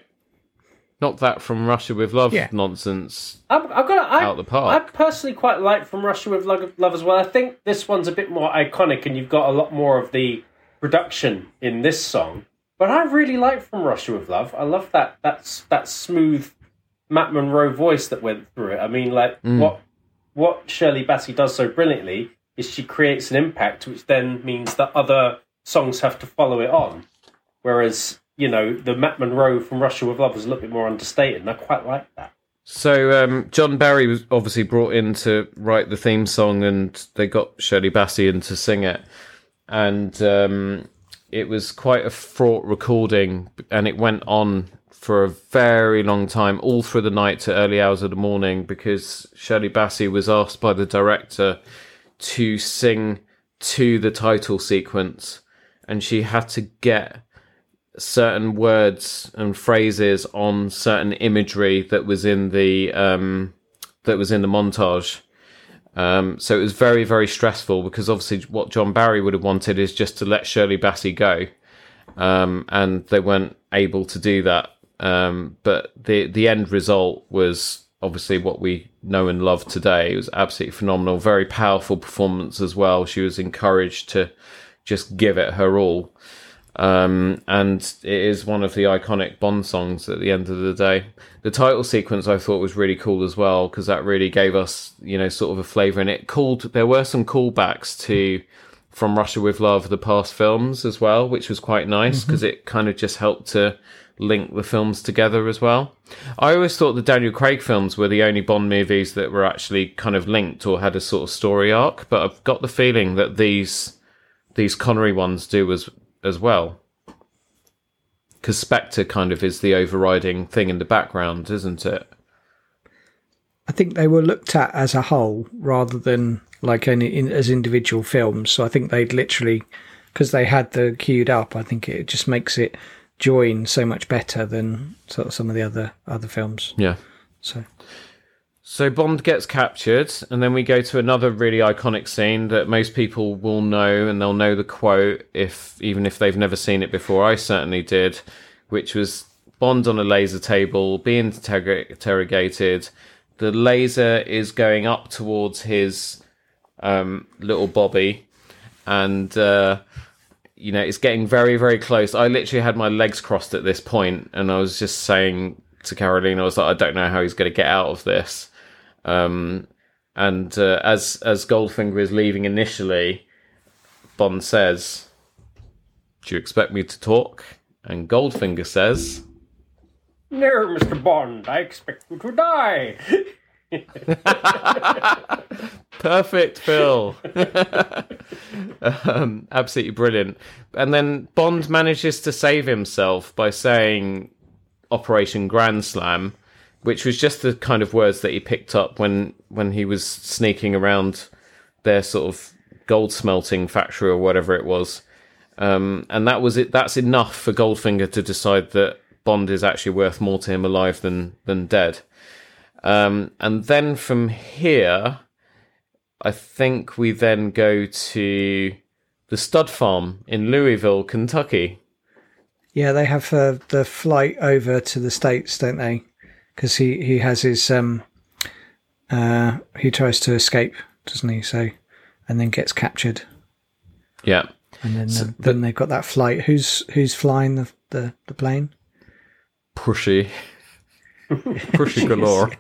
Speaker 3: Not that from Russia with Love
Speaker 5: Yeah.
Speaker 3: nonsense.
Speaker 4: I've, I've got. I,
Speaker 3: Out the park.
Speaker 4: I personally quite like From Russia with Love, Love as well. I think this one's a bit more iconic, and you've got a lot more of the production in this song. But I really like From Russia with Love. I love that that's that smooth Matt Monro voice that went through it. I mean, like what what Shirley Bassey does so brilliantly is she creates an impact, which then means that other songs have to follow it on. Whereas you know the Matt Monro from Russia with Love was a little bit more understated, and I quite like that.
Speaker 3: So um, John Barry was obviously brought in to write the theme song, and they got Shirley Bassey in to sing it, and um, it was quite a fraught recording, and it went on for a very long time, all through the night to early hours of the morning, because Shirley Bassey was asked by the director to sing to the title sequence, and she had to get certain words and phrases on certain imagery that was in the um, that was in the montage. Um, so it was very very stressful because obviously what John Barry would have wanted is just to let Shirley Bassey go, um, and they weren't able to do that. Um, but the the end result was obviously what we know and love today. It was absolutely phenomenal, very powerful performance as well. She was encouraged to just give it her all. Um, and it is one of the iconic Bond songs at the end of the day. The title sequence I thought was really cool as well because that really gave us, you know, sort of a flavour. And it called, there were some callbacks to From Russia with Love, the past films as well, which was quite nice because it kind of just helped to link the films together as well. I always thought the Daniel Craig films were the only Bond movies that were actually kind of linked or had a sort of story arc, but I've got the feeling that these these Connery ones do as as well. Because Spectre kind of is the overriding thing in the background, isn't it?
Speaker 5: I think they were looked at as a whole rather than like any in, as individual films. So I think they'd literally, because they had the queued up. I think it just makes it join so much better than sort of some of the other other films.
Speaker 3: Yeah.
Speaker 5: So
Speaker 3: So Bond gets captured, and then we go to another really iconic scene that most people will know, and they'll know the quote if even if they've never seen it before. I certainly did, which was Bond on a laser table being interrog- interrogated. The laser is going up towards his um, little Bobby, and uh, you know it's getting very very close. I literally had my legs crossed at this point, and I was just saying to Caroline, I was like, I don't know how he's going to get out of this. Um, and uh, as as Goldfinger is leaving initially, Bond says, "Do you expect me to talk?" And Goldfinger says,
Speaker 4: No, Mr. Bond, I expect you to die.
Speaker 3: "Perfect, Phil." um, absolutely brilliant. And then Bond manages to save himself by saying Operation Grand Slam, which was just the kind of words that he picked up when when he was sneaking around their sort of gold smelting factory or whatever it was. Um, and that was it. That's enough for Goldfinger to decide that Bond is actually worth more to him alive than than dead. Um, and then from here, I think we then go to the stud farm in Louisville, Kentucky.
Speaker 5: yeah, they have uh, the flight over to the states, don't they? Because he he has his um uh he tries to escape, doesn't he? So and then gets captured,
Speaker 3: Yeah.
Speaker 5: and then uh, then they've got that flight. Who's who's flying the the, the plane?
Speaker 3: pushy, pushy galore.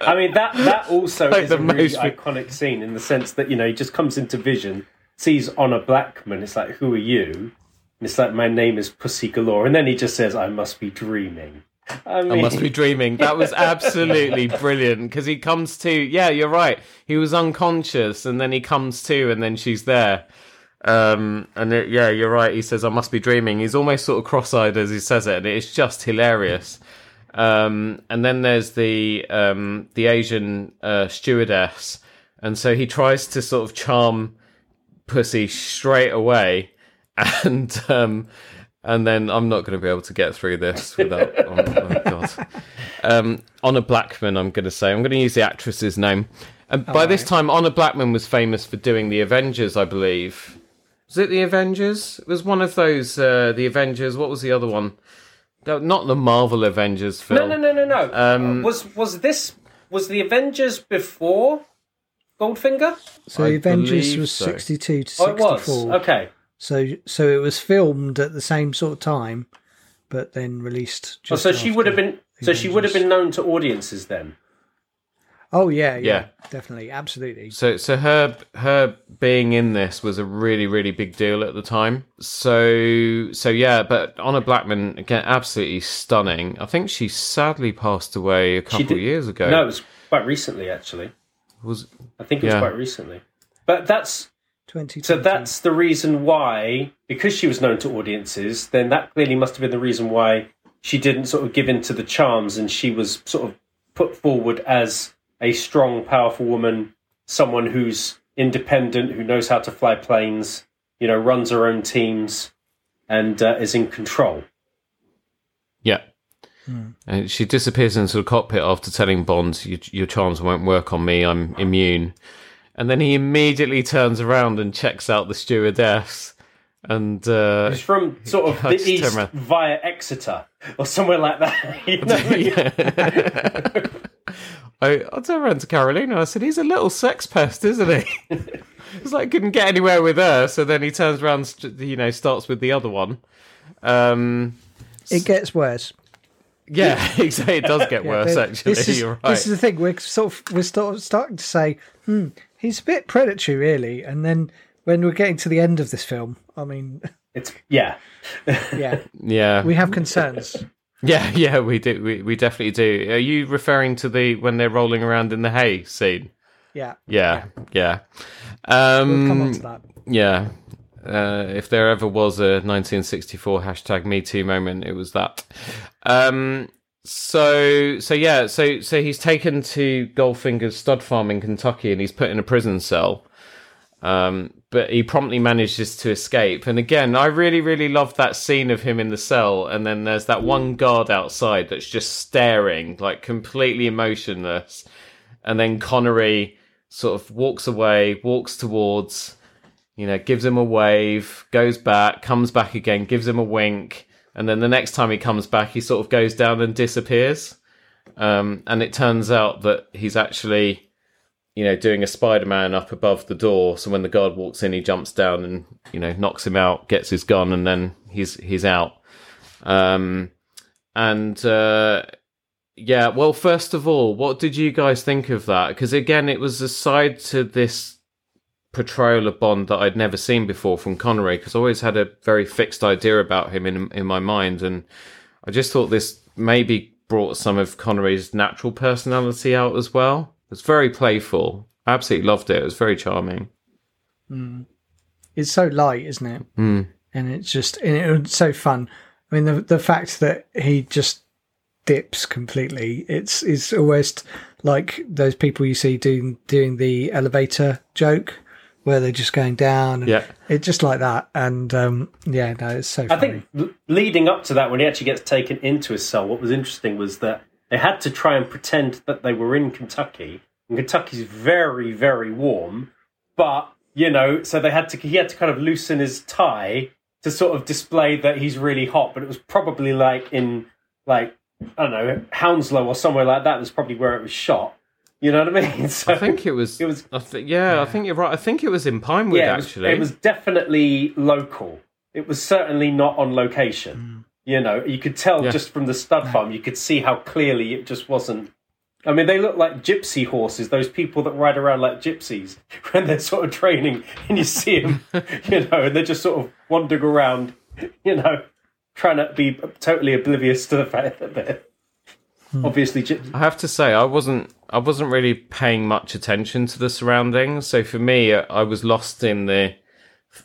Speaker 4: I mean that that also
Speaker 3: Like
Speaker 4: is
Speaker 3: the
Speaker 4: a really
Speaker 3: most-
Speaker 4: iconic scene in the sense that you know he just comes into vision, sees on Honor Blackman. It's like, who are you? And it's like, my name is Pussy Galore, and then he just says, I must be dreaming. I
Speaker 3: I must be dreaming. That was absolutely brilliant because he comes to. Yeah, you're right. He was unconscious, and then he comes to, and then she's there. Um, and it, yeah, you're right. He says, "I must be dreaming." He's almost sort of cross-eyed as he says it, and it's just hilarious. Um, and then there's the um, the Asian uh, stewardess, and so he tries to sort of charm Pussy straight away, and um, and then I'm not going to be able to get through this without. oh, oh god. Um, Honor Blackman, I'm going to say. I'm going to use the actress's name. And by this time, Honor Blackman was famous for doing the Avengers, I believe. Was it the Avengers? It was one of those. Uh, the Avengers. What was the other one? No, not the Marvel Avengers film.
Speaker 4: no, no, no, no, no.
Speaker 3: Um,
Speaker 4: was was this was the Avengers before Goldfinger?
Speaker 5: So
Speaker 3: I
Speaker 5: the Avengers
Speaker 3: believe
Speaker 5: was
Speaker 3: so.
Speaker 5: 62 to
Speaker 4: Oh,
Speaker 5: 64.
Speaker 4: was. Okay.
Speaker 5: So so it was filmed at the same sort of time, but then released.
Speaker 4: Oh,
Speaker 5: Just
Speaker 4: so she would have
Speaker 5: after.
Speaker 4: been. So she would have been known to audiences then.
Speaker 5: Oh yeah, yeah,
Speaker 3: Yeah.
Speaker 5: definitely, absolutely.
Speaker 3: So, so her her being in this was a really, really big deal at the time. So, so yeah, but Honor Blackman again, absolutely stunning. I think she sadly passed away a couple
Speaker 4: did-
Speaker 3: of years ago.
Speaker 4: No, it was quite recently actually.
Speaker 3: was
Speaker 4: I think it was
Speaker 3: Yeah.
Speaker 4: quite recently. But that's
Speaker 5: Twenty.
Speaker 4: so that's the reason why because she was known to audiences, then that clearly must have been the reason why she didn't sort of give in to the charms and she was sort of put forward as a strong, powerful woman, someone who's independent, who knows how to fly planes, you know, runs her own teams and uh, is in control.
Speaker 3: yeah. And she disappears into the cockpit after telling Bond, your, "Your charms won't work on me. I'm immune." And then he immediately turns around and checks out the stewardess. And uh,
Speaker 4: It's from sort of
Speaker 3: I
Speaker 4: the east
Speaker 3: around.
Speaker 4: via Exeter or somewhere like that. You know what I?
Speaker 3: I, I turned around to Carolina and I said, he's a little sex pest, isn't he? it's like couldn't get anywhere with her, so then he turns around, st- you know, starts with the other one. Um,
Speaker 5: It gets worse.
Speaker 3: yeah, exactly. It does get
Speaker 5: Yeah,
Speaker 3: worse, actually.
Speaker 5: This is,
Speaker 3: You're right.
Speaker 5: this is the thing. We're sort of we're sort of starting to say, hmm, he's a bit predatory, really. And then when we're getting to the end of this film, I mean,
Speaker 4: It's yeah.
Speaker 5: yeah,
Speaker 3: yeah,
Speaker 5: we have concerns.
Speaker 3: yeah, yeah. We do. We, we definitely do. Are you referring to the when they're rolling around in the hay scene?
Speaker 5: Yeah,
Speaker 3: Yeah, yeah. Um,
Speaker 5: we'll come on to that.
Speaker 3: Yeah. Uh, if there ever was a 1964 hashtag Me Too moment, it was that. Um, so, so yeah, so so he's taken to Goldfinger's stud farm in Kentucky, and he's put in a prison cell. Um, but he promptly manages to escape. And again, I really, really love that scene of him in the cell. And then there's that one guard outside that's just staring, like completely emotionless. And then Connery sort of walks away, walks towards, you know, gives him a wave, goes back, comes back again, gives him a wink. And then the next time he comes back, he sort of goes down and disappears. Um, and it turns out that he's actually you know, doing a Spider-Man up above the door. So when the guard walks in, he jumps down and you know knocks him out, gets his gun, and then he's he's out. Um, and uh, yeah, well, first of all, what did you guys think of that? Because again, it was a side to this portrayal of Bond that I'd never seen before from Connery. Because I always had a very fixed idea about him in in my mind, and I just thought this maybe brought some of Connery's natural personality out as well. It was very playful. I absolutely loved it. It was very charming.
Speaker 5: It's so light, isn't it?
Speaker 3: Mm.
Speaker 5: And it's just and it was so fun. I mean, the the fact that he just dips completely. It's it's almost like those people you see doing doing the elevator joke where they're just going down. And
Speaker 3: Yeah.
Speaker 5: it's just like that. And um, yeah, no, it's so.
Speaker 4: I
Speaker 5: Funny.
Speaker 4: think leading up to that, when he actually gets taken into his cell, what was interesting was that they had to try and pretend that they were in Kentucky. And Kentucky's very, very warm, but you know, so they had to he had to kind of loosen his tie to sort of display that he's really hot. But it was probably like in like I don't know Hounslow or somewhere like that. Was probably where it was shot. You know what I mean? So
Speaker 3: I think it was.
Speaker 4: It was-
Speaker 3: I thi- yeah, I think you're right. I think it was in Pinewood
Speaker 4: yeah, it was,
Speaker 3: actually.
Speaker 4: it was definitely local. It was certainly not on location. Hmm. You know, you could tell
Speaker 3: Yeah.
Speaker 4: just from the stud farm, you could see how clearly it just wasn't. I mean, they look like gypsy horses, those people that ride around like gypsies when they're sort of training, and you see them, you know, and they're just sort of wandering around, you know, trying to be totally oblivious to the fact that they're Hmm. obviously, j-
Speaker 3: I have to say, I wasn't. I wasn't really paying much attention to the surroundings. So for me, uh, I was lost in the,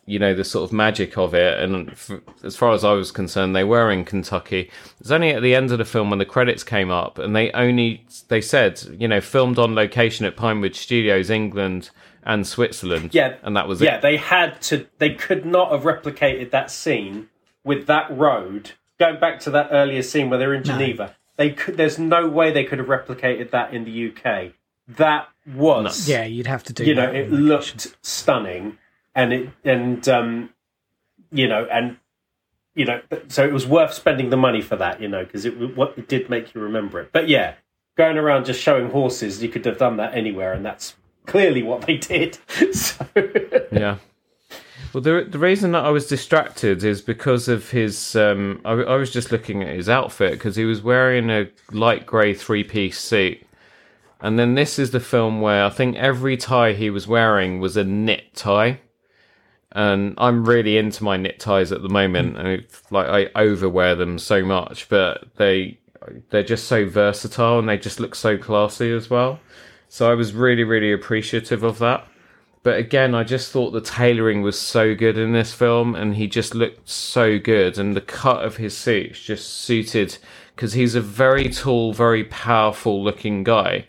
Speaker 3: you know, the sort of magic of it. And f as far as I was concerned, they were in Kentucky. It was only at the end of the film when the credits came up, and they only they said, you know, filmed on location at Pinewood Studios, England and Switzerland.
Speaker 4: yeah,
Speaker 3: and that was
Speaker 4: yeah.
Speaker 3: it.
Speaker 4: They had to. They could not have replicated that scene with that road. Going back to that earlier scene where they're in Geneva, they could. There's no way they could have replicated that in the UK. That was
Speaker 5: Yeah, you'd have to do.
Speaker 4: you know it
Speaker 5: on
Speaker 4: looked stunning and it and um you know and you know so it was worth spending the money for that you know because it what it did make you remember it but yeah going around just showing horses you could have done that anywhere and that's clearly what they did so
Speaker 3: Yeah. Well, the the reason that I was distracted is because of his. Um, I, I was just looking at his outfit because he was wearing a light grey three piece suit, and then this is the film where I think every tie he was wearing was a knit tie, and I'm really into my knit ties at the moment, and it's like I overwear them so much, but they they're just so versatile and they just look so classy as well. So I was really really appreciative of that. But again, I just thought the tailoring was so good in this film, and he just looked so good, and the cut of his suits just suited because he's a very tall, very powerful looking guy,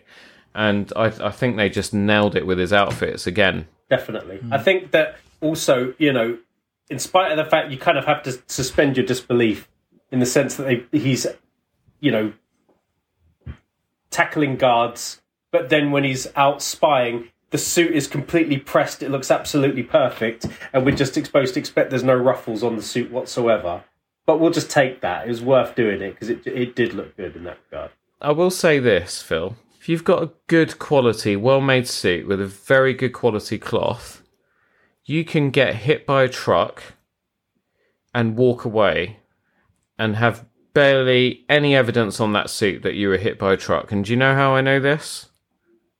Speaker 3: and I, I think they just nailed it with his outfits again.
Speaker 4: definitely hmm. i think that also you know in spite of the fact you kind of have to suspend your disbelief in the sense that they, he's you know tackling guards but then when he's out spying the suit is completely pressed it looks absolutely perfect and we're just exposed to expect there's no ruffles on the suit whatsoever but we'll just take that it was worth doing it because it, it did look good in that regard
Speaker 3: I will say this, Phil. If you've got a good quality, well made suit with a very good quality cloth, you can get hit by a truck and walk away and have barely any evidence on that suit that you were hit by a truck. And do you know how I know this?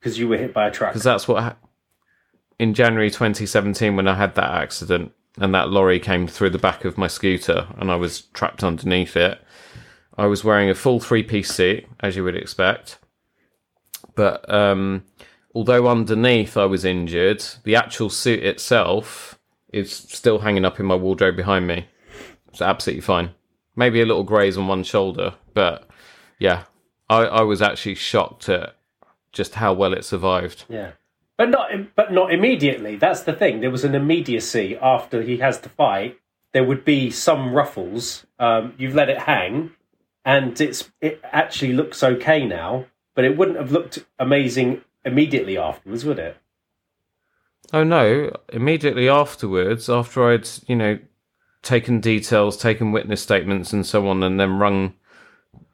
Speaker 4: Because you were hit by a truck
Speaker 3: Because that's what ha- in January 2017 when I had that accident and that lorry came through the back of my scooter and I was trapped underneath it. I was wearing a full three piece suit, as you would expect. But um, although underneath I was injured, the actual suit itself is still hanging up in my wardrobe behind me. It's absolutely fine. Maybe a little graze on one shoulder, but yeah, I, I was actually shocked at just how well it survived.
Speaker 4: Yeah, but not but not immediately. That's the thing. There was an immediacy after he has the fight. There would be some ruffles. Um, you've let it hang, and it's it actually looks okay now. But it wouldn't have looked amazing immediately afterwards, would it?
Speaker 3: Oh no! Immediately afterwards, after I'd you know taken details, taken witness statements, and so on, and then rung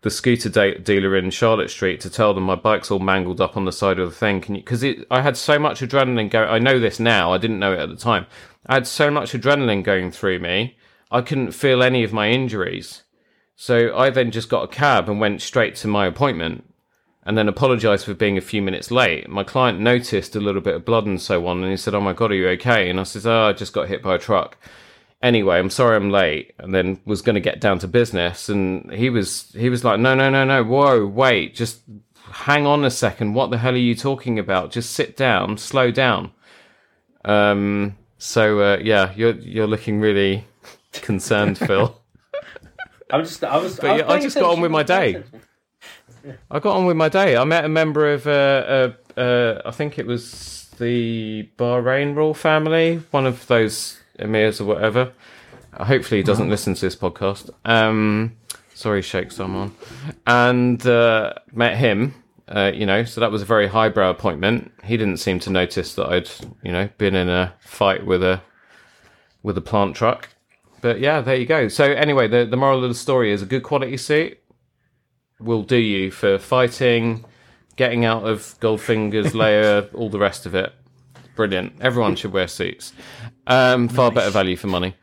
Speaker 3: the scooter de- dealer in Charlotte Street to tell them my bike's all mangled up on the side of the thing. Can you? Because I had so much adrenaline going. I know this now. I didn't know it at the time. I had so much adrenaline going through me. I couldn't feel any of my injuries. So I then just got a cab and went straight to my appointment and then apologized for being a few minutes late. My client noticed a little bit of blood and so on, and he said, "Oh my god, are you okay?" And I said, "Oh, I just got hit by a truck." Anyway, I'm sorry I'm late, and then was going to get down to business, and he was he was like, "No, no, no, no, whoa, wait, just hang on a second. What the hell are you talking about? Just sit down, slow down." Um. So uh, yeah, you're you're looking really concerned, Phil.
Speaker 4: I'm just. I was.
Speaker 3: But yeah, I just got on with my day. I got on with my day. I met a member of, uh, uh, uh, I think it was the Bahrain royal family, one of those emirs or whatever. Uh, Hopefully, he doesn't listen to this podcast. Um, sorry, Sheikh Salman. And uh, met him. Uh, you know, so that was a very highbrow appointment. He didn't seem to notice that I'd, you know, been in a fight with a with a plant truck. But yeah, there you go. So anyway, the the moral of the story is a good quality suit will do you for fighting, getting out of Goldfinger's lair, all the rest of it. Brilliant. Everyone should wear suits. Um, far better value for money.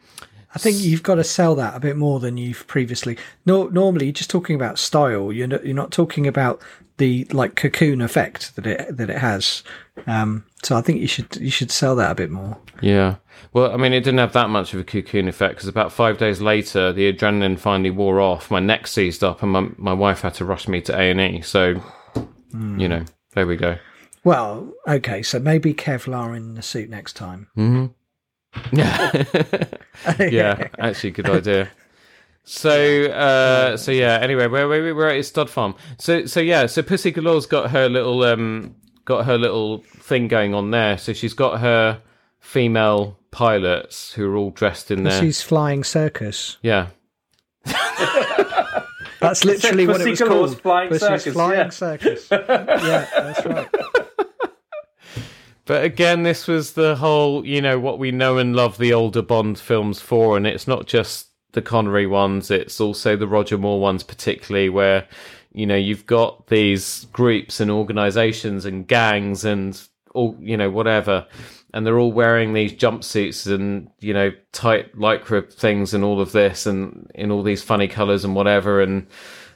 Speaker 5: I think you've got to sell that a bit more than you've previously. No, normally you're just talking about style. You're not, you're not talking about the like cocoon effect that it that it has. Um, So I think you should you should sell that a bit more.
Speaker 3: Yeah. Well, I mean, it didn't have that much of a cocoon effect because about five days later, the adrenaline finally wore off. My neck seized up, and my my wife had to rush me to A and E. So, you know, there we go.
Speaker 5: Well, okay, so maybe Kevlar in the suit next time.
Speaker 3: Yeah. yeah, actually, good idea. So, uh, so yeah. Anyway, where where we were at is Stud Farm. So, so yeah. So Pussy Galore's got her little um, got her little thing going on there. So she's got her female pilots who are all dressed in their
Speaker 5: She's flying circus.
Speaker 3: yeah.
Speaker 5: That's literally what it
Speaker 4: Pussy
Speaker 5: was
Speaker 4: Galore's
Speaker 5: called.
Speaker 4: Flying
Speaker 5: Pussy's
Speaker 4: Circus,
Speaker 5: Flying
Speaker 4: yeah.
Speaker 5: circus. yeah, that's right.
Speaker 3: But again, this was the whole, you know, what we know and love the older Bond films for, and it's not just the Connery ones; it's also the Roger Moore ones, particularly where, you know, you've got these groups and organisations and gangs and all, you know, whatever, and they're all wearing these jumpsuits and you know tight lycra things and all of this and in all these funny colours and whatever and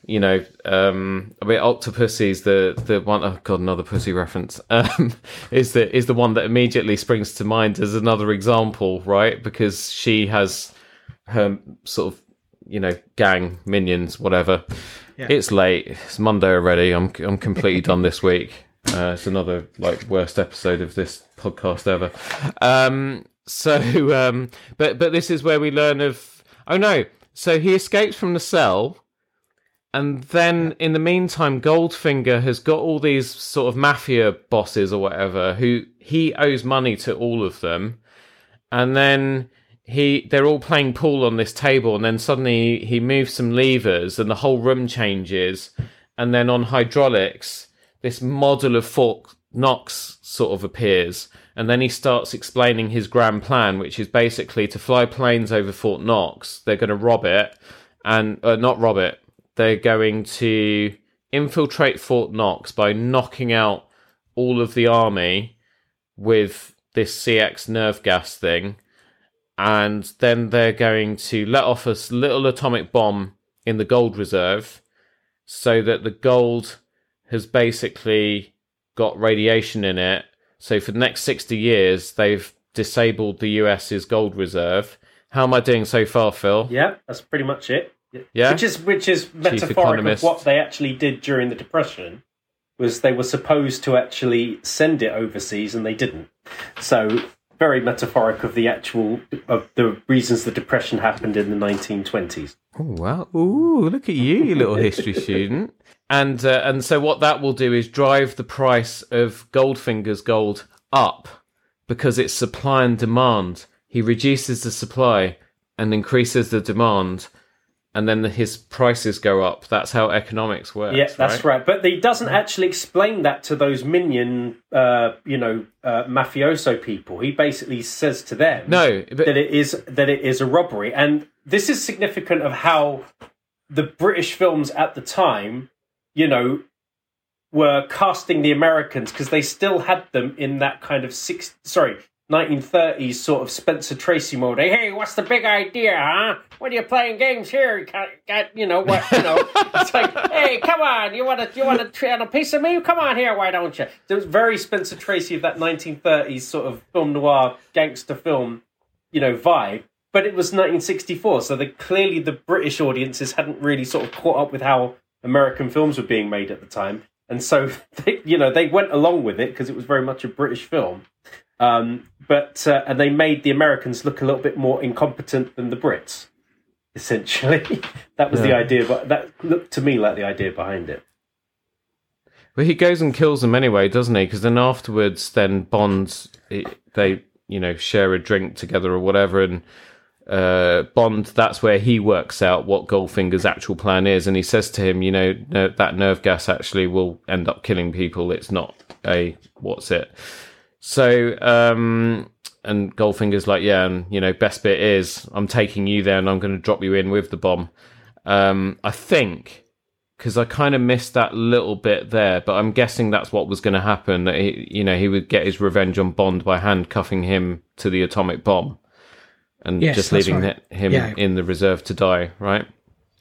Speaker 3: you know, um, I mean, Octopussy's the the one oh god, another pussy reference. Um, is the is the one that immediately springs to mind as another example, right? Because she has her sort of you know gang minions, whatever. It's late. It's Monday already. I'm I'm completely done this week. Uh, it's another like worst episode of this podcast ever. Um, so, um, but but this is where we learn of. Oh no! So he escapes from the cell and then in the meantime, Goldfinger has got all these sort of mafia bosses or whatever who he owes money to all of them. And then he they're all playing pool on this table and then suddenly he moves some levers and the whole room changes. And then on hydraulics, this model of Fort Knox sort of appears. And then he starts explaining his grand plan, which is basically to fly planes over Fort Knox. They're going to rob it and uh, not rob it they're going to infiltrate Fort Knox by knocking out all of the army with this CX nerve gas thing. And then they're going to let off a little atomic bomb in the gold reserve so that the gold has basically got radiation in it. So for the next 60 years, they've disabled the US's gold reserve. How am I doing so far, Phil?
Speaker 4: Yeah, that's pretty much it.
Speaker 3: Yeah?
Speaker 4: Which is which is metaphoric of what they actually did during the Depression. Was they were supposed to actually send it overseas and they didn't. So very metaphoric of the actual of the reasons the Depression happened in the 1920s.
Speaker 3: Oh wow! Ooh, look at you, you little history student. And uh, and so what that will do is drive the price of Goldfinger's gold up because it's supply and demand. He reduces the supply and increases the demand, and then the, his prices go up. That's how economics works.
Speaker 4: Yeah, that's right. But he doesn't actually explain that to those minion, uh, you know, uh, mafioso people. He basically says to them,
Speaker 3: No, but
Speaker 4: that it is that it is a robbery, and this is significant of how the British films at the time, you know, were casting the Americans because they still had them in that kind of six, sorry, 1930s sort of Spencer Tracy mode. Hey, hey, what's the big idea, huh? What are you playing games here? You got, got you know what? You know, it's like, hey, come on, you want to, you want to try on a piece of me? Come on here, why don't you? So it was very Spencer Tracy of that 1930s sort of film noir gangster film, you know, vibe. But it was 1964, so they, clearly the British audiences hadn't really sort of caught up with how American films were being made at the time, and so they, you know they went along with it because it was very much a British film. Um, but uh, and they made the Americans look a little bit more incompetent than the Brits. Essentially, that was the idea. But that looked to me like the idea behind it.
Speaker 3: Well, he goes and kills them anyway, doesn't he? Because then afterwards, then Bond, they, you know, share a drink together or whatever, and uh, Bond, that's where he works out what Goldfinger's actual plan is, and he says to him, you know, no, that nerve gas actually will end up killing people. It's not a what's it. So, um, and Goldfinger's like, yeah, and you know, best bit is I'm taking you there, and I'm going to drop you in with the bomb. Um, I think because I kind of missed that little bit there, but I'm guessing that's what was going to happen. That he, you know, he would get his revenge on Bond by handcuffing him to the atomic bomb and
Speaker 5: Yes,
Speaker 3: just leaving
Speaker 5: right.
Speaker 3: him
Speaker 5: Yeah.
Speaker 3: in the reserve to die. Right?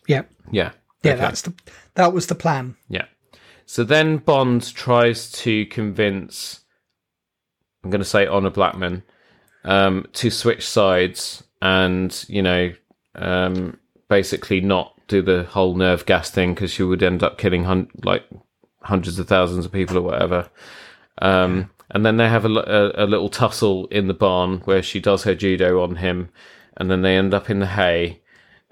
Speaker 5: Yeah,
Speaker 3: Yeah.
Speaker 5: yeah,
Speaker 3: Okay.
Speaker 5: that's the that was the plan.
Speaker 3: Yeah. So then Bond tries to convince I'm going to say Honor Blackman, um, to switch sides and you know, um, basically not do the whole nerve gas thing because she would end up killing hun- like hundreds of thousands of people or whatever. Um, and then they have a little tussle in the barn where she does her judo on him, and then they end up in the hay,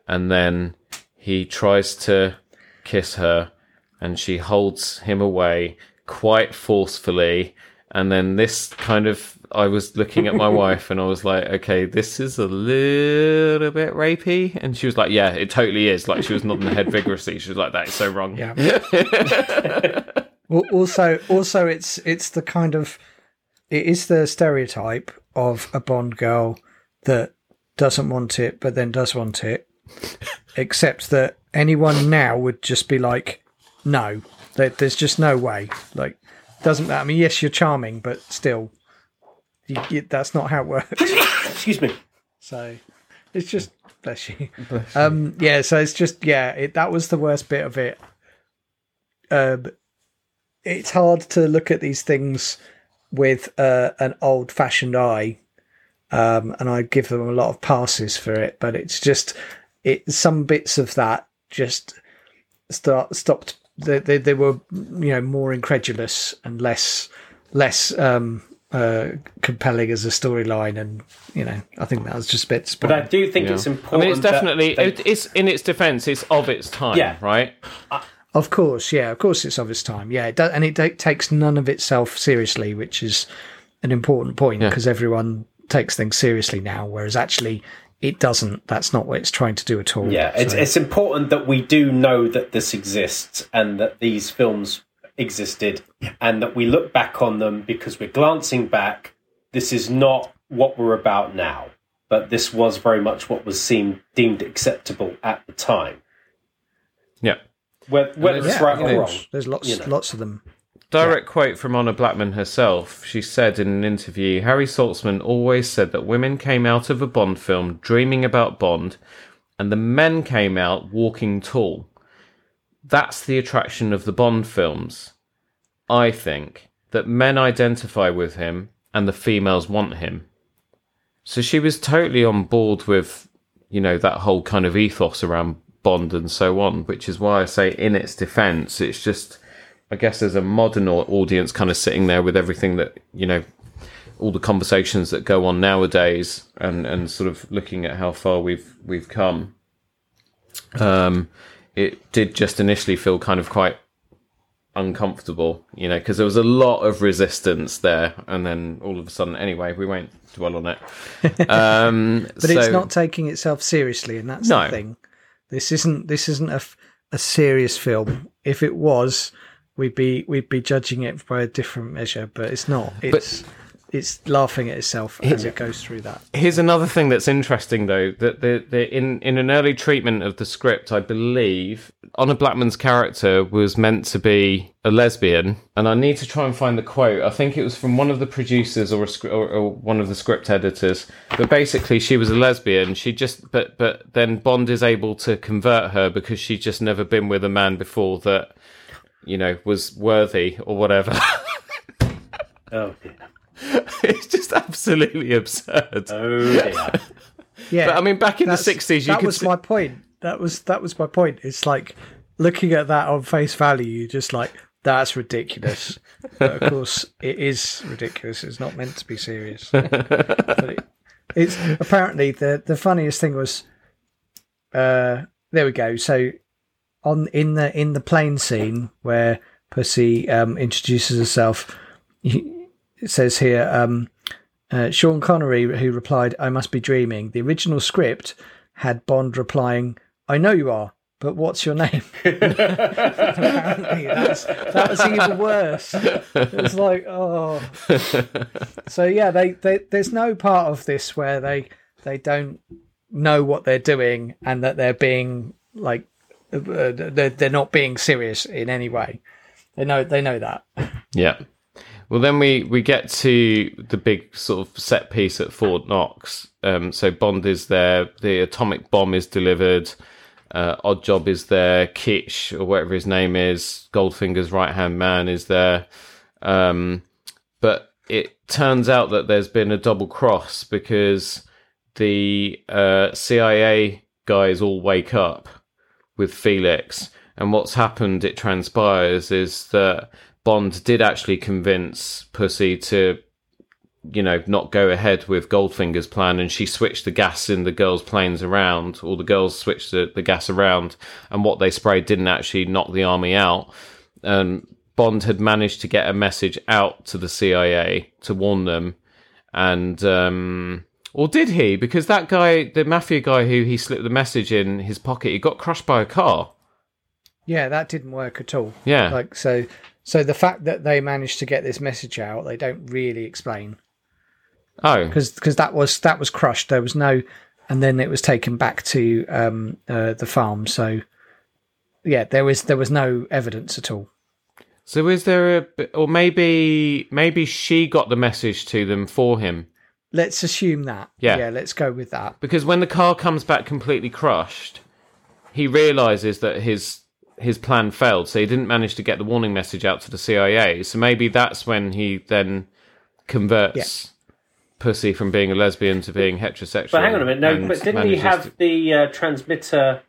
Speaker 3: and then he tries to kiss her, and she holds him away quite forcefully. And then this kind of, I was looking at my wife and I was like, okay, this is a little bit rapey. And she was like, yeah, it totally is. Like she was nodding her head vigorously. She was like, that is so wrong.
Speaker 5: Yeah. Well, also, also, it's it's the kind of it is the stereotype of a Bond girl that doesn't want it, but then does want it. Except that anyone now would just be like, no, there's just no way. Like, doesn't matter. I mean, yes, you're charming, but still, you, you, that's not how it works.
Speaker 4: Excuse me.
Speaker 5: So it's just bless you. Um, yeah, so it's just yeah, it, that was the worst bit of it. Um, it's hard to look at these things with uh, an old-fashioned eye, um, and I give them a lot of passes for it. But it's just it some bits of that just start stopped. They, they they were you know more incredulous and less less um, uh, compelling as a storyline, and you know I think that was just a bit.
Speaker 4: But I do think
Speaker 3: Yeah.
Speaker 4: it's important.
Speaker 3: I mean, it's definitely,
Speaker 4: they-
Speaker 3: it, it's in its defense, it's of its time,
Speaker 4: Yeah.
Speaker 3: right?
Speaker 5: Of course, yeah, of course, it's of its time. Yeah, it does, and it ta- takes none of itself seriously, which is an important point
Speaker 3: Yeah.
Speaker 5: because everyone takes things seriously now, whereas actually it doesn't. That's not what it's trying to do at all.
Speaker 4: Yeah, it's,
Speaker 5: So-
Speaker 4: it's important that we do know that this exists and that these films existed and that we look back on them because we're glancing back. This is not what we're about now, but this was very much what was seen, deemed acceptable at the time.
Speaker 3: Yeah.
Speaker 4: Whether, whether it's
Speaker 5: yeah,
Speaker 4: right or wrong.
Speaker 5: There's lots,
Speaker 4: you know.
Speaker 5: lots of them.
Speaker 3: Direct quote from Honor Blackman herself. She said in an interview Harry Saltzman always said that women came out of a Bond film dreaming about Bond, and the men came out walking tall. That's the attraction of the Bond films. I think that men identify with him and the females want him. So she was totally on board with, you know, that whole kind of ethos around Bond and so on, which is why I say, in its defense, it's just, I guess, there's a modern audience kind of sitting there with everything that, you know, all the conversations that go on nowadays and, and sort of looking at how far we've, we've come. Um, it did just initially feel kind of quite uncomfortable, you know, because there was a lot of resistance there, and then all of a sudden, anyway, we won't dwell on it. Um,
Speaker 5: But it's not taking itself seriously, and that's
Speaker 3: No.
Speaker 5: the thing. This isn't this isn't a, a serious film. If it was, we'd be we'd be judging it by a different measure. But it's not. It's it's laughing at itself as it goes through that.
Speaker 3: Here's another thing that's interesting, though, that the, the in in an early treatment of the script, I believe Honor Blackman's character was meant to be a lesbian, and I need to try and find the quote. I think it was from one of the producers or a, or, or one of the script editors. But basically, she was a lesbian. She just but but then Bond is able to convert her because she's just never been with a man before that you know was worthy or whatever.
Speaker 4: Oh, dear.
Speaker 3: it's just absolutely absurd.
Speaker 4: Oh, dear.
Speaker 5: Yeah,
Speaker 3: But I mean, back in the sixties, you
Speaker 5: that
Speaker 3: could
Speaker 5: was
Speaker 3: see-
Speaker 5: my point. That was that was my point. It's like looking at that on face value, you just like that's ridiculous. but of course, it is ridiculous. It's not meant to be serious. but it, it's apparently the the funniest thing was. Uh, there we go. So on in the in the plane scene where Pussy um, introduces herself, he- it says here. Um, uh, Sean Connery, who replied, I must be dreaming. The original script had Bond replying, I know you are, but what's your name? Apparently, that was even worse. It was like, oh. So, yeah, they, they, there's no part of this where they, they don't know what they're doing and that they're being like, uh, they're, they're not being serious in any way. They know, they know that.
Speaker 3: Yeah. Well, then we, we get to the big sort of set piece at Fort Knox. Um, so Bond is there, the atomic bomb is delivered, uh, Oddjob is there, Kitsch or whatever his name is, Goldfinger's right hand man is there. Um, but it turns out that there's been a double cross because the uh, CIA guys all wake up with Felix, and what's happened, it transpires, is that Bond did actually convince Pussy to, you know, not go ahead with Goldfinger's plan, and she switched the gas in the girls' planes around, or the girls switched the, the gas around, and what they sprayed didn't actually knock the army out. And Bond had managed to get a message out to the CIA to warn them, and um, or did he? Because that guy, the mafia guy who he slipped the message in his pocket, he got crushed by a car.
Speaker 5: Yeah, that didn't work at all.
Speaker 3: Yeah.
Speaker 5: Like so so the fact that they managed to get this message out, they don't really explain.
Speaker 3: Oh,
Speaker 5: Because cuz that was that was crushed. There was no and then it was taken back to um uh, the farm. So yeah, there was there was no evidence at all.
Speaker 3: so is there a, or maybe maybe she got the message to them for him
Speaker 5: Let's assume that.
Speaker 3: Yeah.
Speaker 5: Yeah, let's go with that.
Speaker 3: because when the car comes back completely crushed, he realizes that his his plan failed, so he didn't manage to get the warning message out to the CIA. So maybe that's when he then converts Pussy from being a lesbian to being heterosexual.
Speaker 4: But hang on a minute, no, but didn't he have
Speaker 3: to-
Speaker 4: the uh, transmitter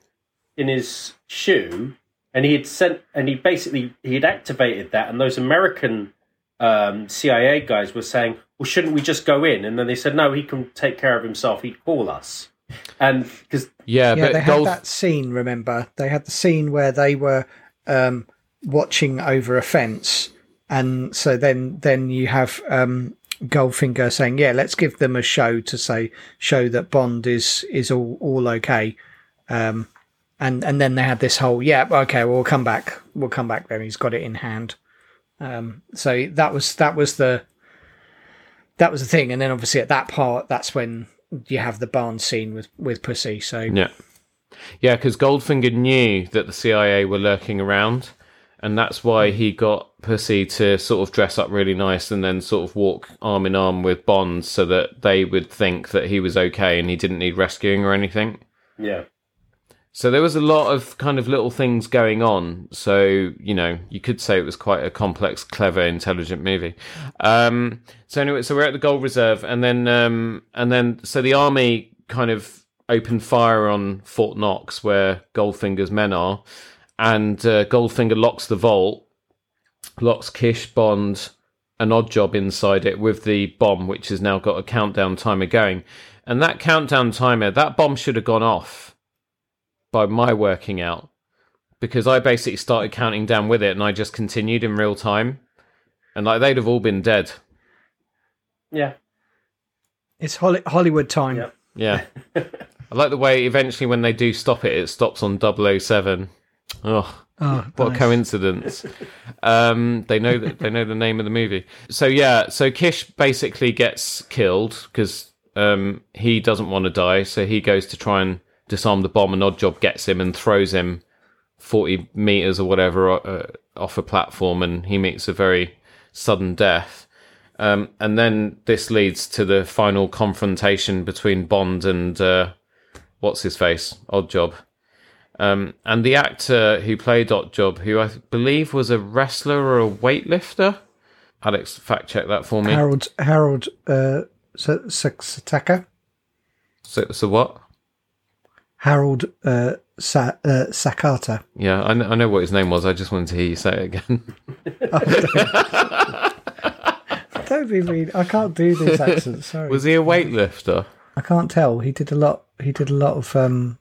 Speaker 4: in his shoe? And he had sent, and he basically he had activated that, and those American um, CIA guys were saying, "Well, shouldn't we just go in?" And then they said, "No, he can take care of himself. He'd call us." And because
Speaker 3: yeah,
Speaker 5: yeah,
Speaker 3: but
Speaker 5: they
Speaker 3: Gold,
Speaker 5: had that scene. Remember, they had the scene where they were um, watching over a fence, and so then then you have um, Goldfinger saying, "Yeah, let's give them a show to say show that Bond is is all all okay." Um, and and then they had this whole, "Yeah, okay, we'll come back. We'll come back then. He's got it in hand." Um, so that was that was the that was the thing, and then obviously at that part, that's when you have the barn scene with with Pussy. So
Speaker 3: Yeah. Yeah, because Goldfinger knew that the CIA were lurking around, and that's why he got Pussy to sort of dress up really nice and then sort of walk arm in arm with Bond so that they would think that he was okay and he didn't need rescuing or anything.
Speaker 4: yeah,
Speaker 3: So there was a lot of kind of little things going on. So, you know, you could say it was quite a complex, clever, intelligent movie. Um, so anyway, so we're at the Gold Reserve and then, um, and then, so the army kind of opened fire on Fort Knox where Goldfinger's men are and, uh, Goldfinger locks the vault, locks Kisch, Bond, an Oddjob inside it with the bomb, which has now got a countdown timer going. And that countdown timer, that bomb should have gone off by my working out because I basically started counting down with it and I just continued in real time. And like they'd have all been dead.
Speaker 4: yeah,
Speaker 5: it's Holly- Hollywood time.
Speaker 4: Yep.
Speaker 3: Yeah. I like the way eventually when they do stop it, it stops on 007. Oh,
Speaker 5: Oh,
Speaker 3: what a
Speaker 5: nice.
Speaker 3: coincidence. um, they know that they know the name of the movie. So yeah, so Kisch basically gets killed because um, he doesn't want to die. So he goes to try and disarm the bomb, and Oddjob gets him and throws him forty meters or whatever uh, off a platform, and he meets a very sudden death. Um, and then this leads to the final confrontation between Bond and uh, what's his face, Oddjob. Um, and the actor who played Oddjob, who I believe was a wrestler or a weightlifter. Alex, fact check that for me.
Speaker 5: Harold Harold uh, Sa- Sa- Sataka.
Speaker 3: So, so what?
Speaker 5: Harold uh, Sa- uh, Sakata.
Speaker 3: Yeah, I know, I know what his name was. I just wanted to hear you say it again.
Speaker 5: Don't be mean. I can't do this accent. Sorry,
Speaker 3: was he a weightlifter?
Speaker 5: I can't tell. He did a lot. He did a lot of um,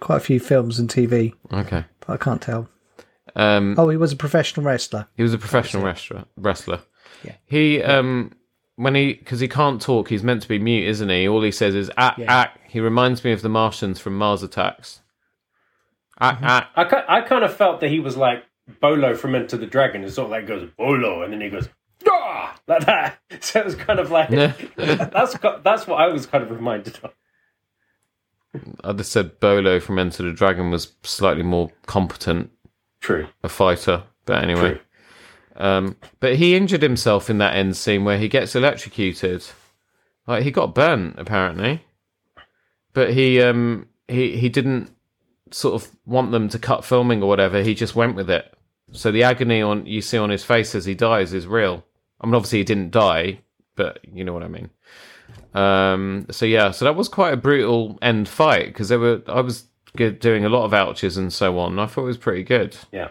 Speaker 5: quite a few films and TV,
Speaker 3: Okay.
Speaker 5: but I can't tell.
Speaker 3: Um,
Speaker 5: Oh, he was a professional wrestler.
Speaker 3: He was a professional wrestler. Wrestler.
Speaker 5: Yeah.
Speaker 3: He um when he because he can't talk, he's meant to be mute, isn't he? All he says is "ack
Speaker 5: Yeah.
Speaker 3: ack." He reminds me of the Martians from Mars Attacks. Ack ack.
Speaker 4: I, I kind of felt that he was like Bolo from Enter the Dragon. It's sort of like goes Bolo, and then he goes "Ah!" like that. So it was kind of like that's that's what I was kind of reminded of.
Speaker 3: I just said Bolo from Enter the Dragon was slightly more competent
Speaker 4: True.
Speaker 3: a fighter, but anyway.
Speaker 4: True.
Speaker 3: Um, but he injured himself in that end scene where he gets electrocuted. Like he got burnt apparently, but he um he he didn't sort of want them to cut filming or whatever. He just went with it. So the agony on you see on his face as he dies is real. I mean, obviously he didn't die, but you know what I mean. Um, so yeah, so that was quite a brutal end fight because there were I was doing a lot of ouches and so on. I thought it was pretty good.
Speaker 4: Yeah.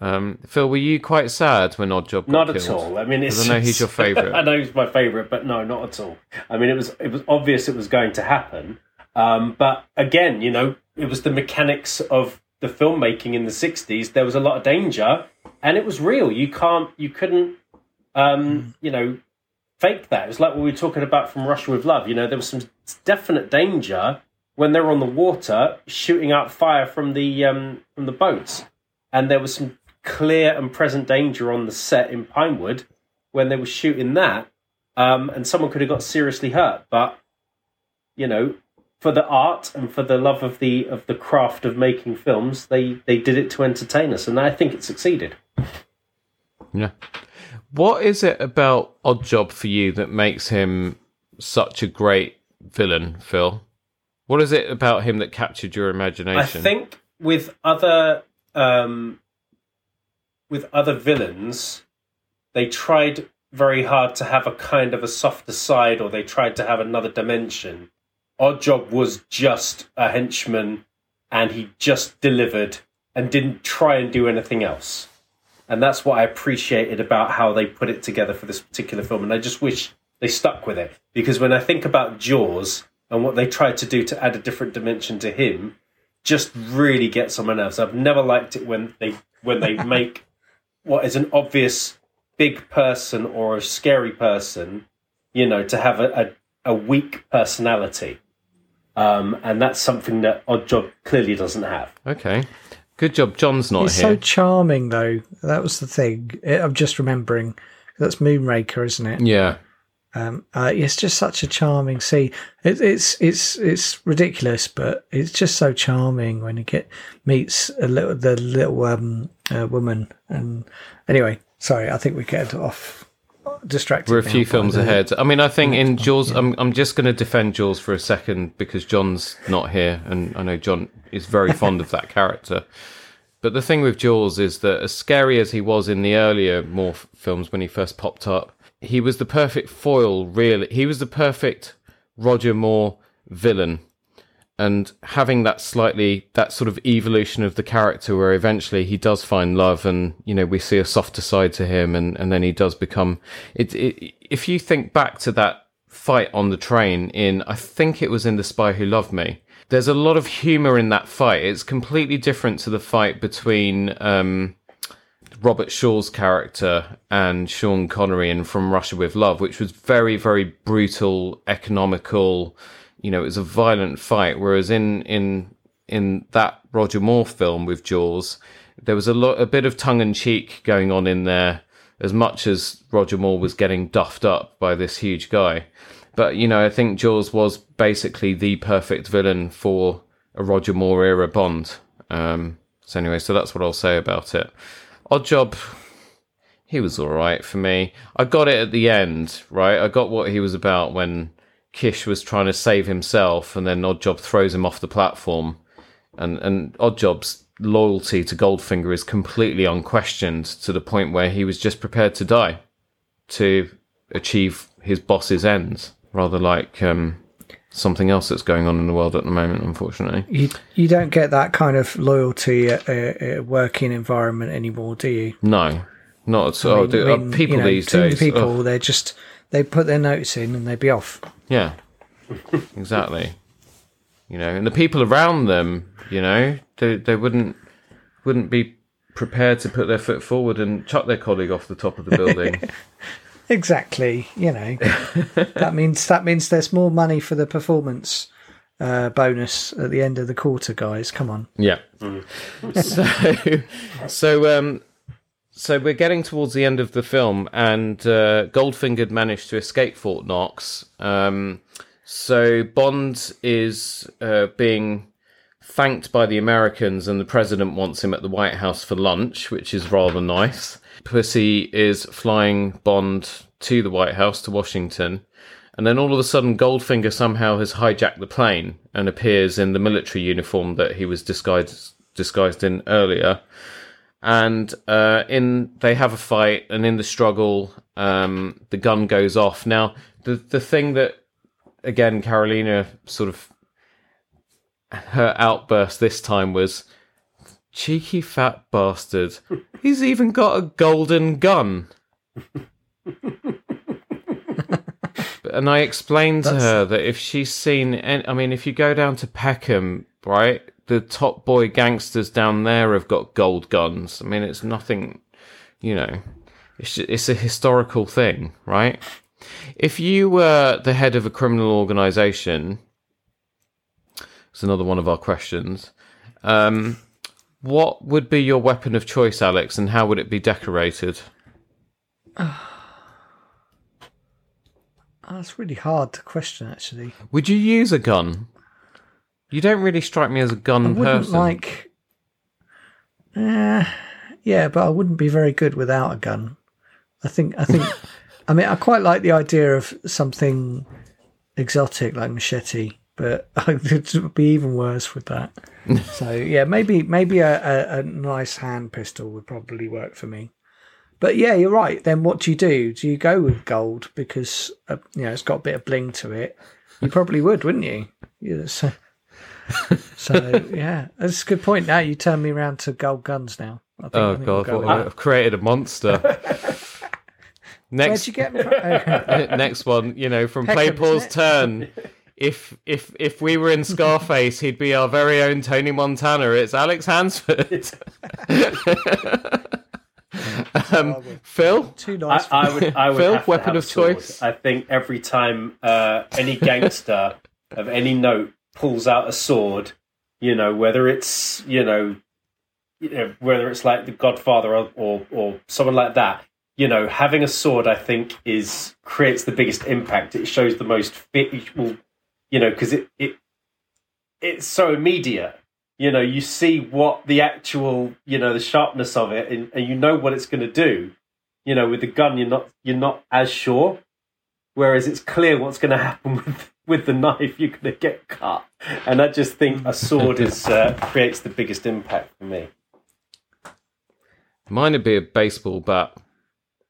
Speaker 3: Um, Phil, were you quite sad when Oddjob got
Speaker 4: Not at
Speaker 3: killed?
Speaker 4: all. I mean, it's.
Speaker 3: I know he's your favourite.
Speaker 4: I know he's my favourite, but no, not at all. I mean, it was it was obvious it was going to happen, um, but again, you know, it was the mechanics of the filmmaking in the '60s. There was a lot of danger, and it was real. You can't, you couldn't, um, you know, fake that. It was like what we were talking about from Russia with Love. You know, there was some definite danger when they were on the water, shooting out fire from the um, from the boats, and there was some clear and present danger on the set in Pinewood when they were shooting that, um, and someone could have got seriously hurt. But you know, for the art and for the love of the of the craft of making films, they they did it to entertain us, and I think it succeeded.
Speaker 3: Yeah. What is it about Oddjob for you that makes him such a great villain, Phil? What is it about him that captured your imagination?
Speaker 4: I think with other um, with other villains, they tried very hard to have a kind of a softer side, or they tried to have another dimension. Oddjob was just a henchman, and he just delivered and didn't try and do anything else. And that's what I appreciated about how they put it together for this particular film. And I just wish they stuck with it because when I think about Jaws and what they tried to do to add a different dimension to him, just really gets on my nerves. I've never liked it when they when they make what is an obvious big person or a scary person, you know, to have a, a, a weak personality. Um, and that's something that Oddjob clearly doesn't have.
Speaker 3: Okay. Good job. John's not
Speaker 5: He's
Speaker 3: here.
Speaker 5: so charming, though. That was the thing. I- I'm just remembering. That's Moonraker, isn't it?
Speaker 3: yeah.
Speaker 5: Um, uh, it's just such a charming scene. It, it's it's it's ridiculous, but it's just so charming when he get meets a little the little um, uh, woman. And anyway, sorry, I think we get off distracted.
Speaker 3: We're a few films ahead. I mean, I think in Jaws,
Speaker 5: yeah.
Speaker 3: I'm, I'm just going to defend Jaws for a second because John's not here, and I know John is very fond of that character. But the thing with Jaws is that, as scary as he was in the earlier Moore films when he first popped up, he was the perfect foil. Really, he was the perfect Roger Moore villain and having that slightly that sort of evolution of the character where eventually he does find love and you know we see a softer side to him and and then he does become it, it if you think back to that fight on the train in i think it was in the spy who loved me there's a lot of humor in that fight it's completely different to the fight between um Robert Shaw's character and Sean Connery in From Russia with Love, which was very, very brutal, economical. You know, it was a violent fight. Whereas in in in that Roger Moore film with Jaws, there was a lot, a bit of tongue in cheek going on in there, as much as Roger Moore was getting duffed up by this huge guy. But you know, I think Jaws was basically the perfect villain for a Roger Moore era Bond. Um, so anyway, so that's what I'll say about it. Oddjob, he was all right for me. I got it at the end, right? I got what he was about when Kisch was trying to save himself, and then Oddjob throws him off the platform, and and Oddjob's loyalty to Goldfinger is completely unquestioned to the point where he was just prepared to die to achieve his boss's ends, rather like um, something else that's going on in the world at the moment, unfortunately.
Speaker 5: You you don't get that kind of loyalty at a, a working environment anymore, do you?
Speaker 3: No, not at all.
Speaker 5: I mean- I mean,
Speaker 3: people
Speaker 5: you know,
Speaker 3: these days.
Speaker 5: people
Speaker 3: ugh.
Speaker 5: they're just they put their notes in and they'd be off.
Speaker 3: Yeah, exactly. You know, and the people around them, you know, they they wouldn't wouldn't be prepared to put their foot forward and chuck their colleague off the top of the building.
Speaker 5: Exactly. You know, that means that means there's more money for the performance uh, bonus at the end of the quarter, guys. Come on.
Speaker 3: yeah. so, so um, so we're getting towards the end of the film, and uh, Goldfinger managed to escape Fort Knox. Um, so Bond is uh, being thanked by the Americans, and the president wants him at the White House for lunch, which is rather nice. Pussy is flying Bond to the White House to Washington, and then all of a sudden, Goldfinger somehow has hijacked the plane and appears in the military uniform that he was disguised disguised in earlier. And uh, in they have a fight, and in the struggle, um, the gun goes off. Now, the the thing that again, Carolina sort of her outburst this time was cheeky fat bastard. He's even got a golden gun. and I explained to her that if she's seen, any, I mean, if you go down to Peckham, right, the top boy gangsters down there have got gold guns. I mean, it's nothing, you know, it's just, it's a historical thing, right? If you were the head of a criminal organization, it's another one of our questions. Um, what would be your weapon of choice, Alex, and how would it be decorated?
Speaker 5: That's really hard to question, actually.
Speaker 3: Would you use a gun? You don't really strike me as a gun
Speaker 5: I wouldn't
Speaker 3: person.
Speaker 5: like. Uh, yeah, but I wouldn't be very good without a gun. I think. I think. I mean, I quite like the idea of something exotic like machete, but it would be even worse with that. so yeah, maybe maybe a, a, a nice hand pistol would probably work for me. But yeah, you're right. Then what do you do? Do you go with gold because uh, you know it's got a bit of bling to it? You probably would, wouldn't you? Yeah, so, so yeah, that's a good point. Now you turn me around to gold guns. Now. I think, I
Speaker 3: oh
Speaker 5: think we'll
Speaker 3: god,
Speaker 5: go
Speaker 3: what. I've created a monster.
Speaker 5: Where'd
Speaker 3: next,
Speaker 5: you get them from?
Speaker 3: next one, you know, from
Speaker 5: Peckham, Play Pause
Speaker 3: Turn. If if if we were in Scarface, he'd be our very own Tony Montana. It's Alex Hansford. um, Phil,
Speaker 5: Too
Speaker 4: I,
Speaker 5: nice.
Speaker 4: I would, I would
Speaker 3: Phil,
Speaker 4: have to
Speaker 3: weapon
Speaker 4: have
Speaker 3: of
Speaker 4: sword.
Speaker 3: choice?
Speaker 4: I think every time uh, any gangster of any note pulls out a sword, you know, whether it's you know, you know, whether it's like the Godfather or, or or someone like that, you know, having a sword, I think, is creates the biggest impact. It shows the most fit, you know, because it it it's so immediate. You know, you see what the actual, you know, the sharpness of it, and, and you know what it's going to do you know, with the gun, you're not you're not as sure. Whereas it's clear what's going to happen with with the knife. You're going to get cut, and I just think a sword is uh, creates the biggest impact for me.
Speaker 3: mine would be a baseball bat.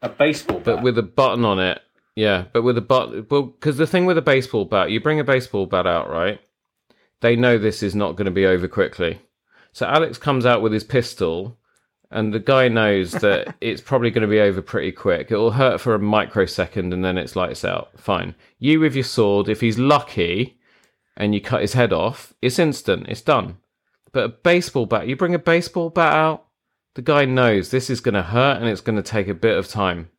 Speaker 4: A baseball bat.
Speaker 3: but with a button on it. Yeah, but with a button. Well, because the thing with a baseball bat, you bring a baseball bat out, right? They know this is not going to be over quickly. So Alex comes out with his pistol, and the guy knows that it's probably going to be over pretty quick. It will hurt for a microsecond, and then it's lights out. Fine. You with your sword, if he's lucky, and you cut his head off, it's instant. It's done. But a baseball bat, you bring a baseball bat out, the guy knows this is going to hurt, and it's going to take a bit of time.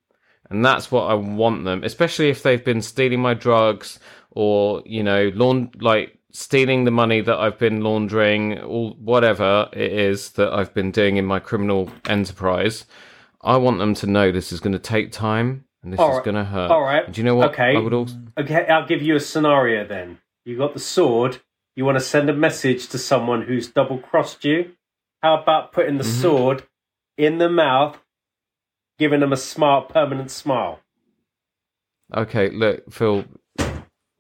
Speaker 3: And that's what I want them, especially if they've been stealing my drugs or, you know, laun- like stealing the money that I've been laundering or whatever it is that I've been doing in my criminal enterprise. I want them to know this is going to take time and this
Speaker 4: All
Speaker 3: is
Speaker 4: right.
Speaker 3: going to hurt.
Speaker 4: All right.
Speaker 3: And do you know what?
Speaker 4: Okay.
Speaker 3: I would also.
Speaker 4: Okay, I'll give you a scenario then. You got the sword. You want to send a message to someone who's double crossed you. How about putting the mm-hmm. sword in the mouth, giving them a smart, permanent smile?
Speaker 3: Okay, look, Phil.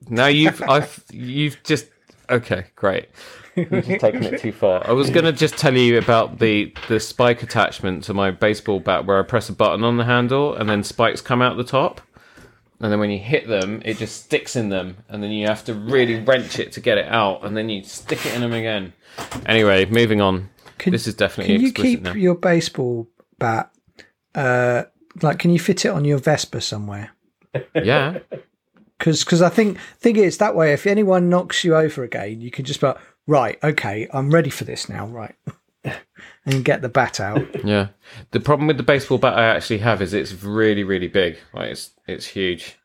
Speaker 3: Now you've I've you've just okay, great. You've just taken it too far. I was going to just tell you about the the spike attachment to my baseball bat, where I press a button on the handle and then spikes come out the top, and then when you hit them, it just sticks in them, and then you have to really wrench it to get it out, and then you stick it in them again. Anyway, moving on.
Speaker 5: Can-
Speaker 3: this is definitely
Speaker 5: Can you
Speaker 3: explicit
Speaker 5: keep
Speaker 3: now.
Speaker 5: your baseball bat? Uh, like, can you fit it on your Vespa somewhere?
Speaker 3: Yeah,
Speaker 5: Because because I think thing is that way. If anyone knocks you over again, you can just be like, right, okay, I'm ready for this now, right, and get the bat out.
Speaker 3: yeah. The problem with the baseball bat I actually have is it's really, really big. Like it's it's huge.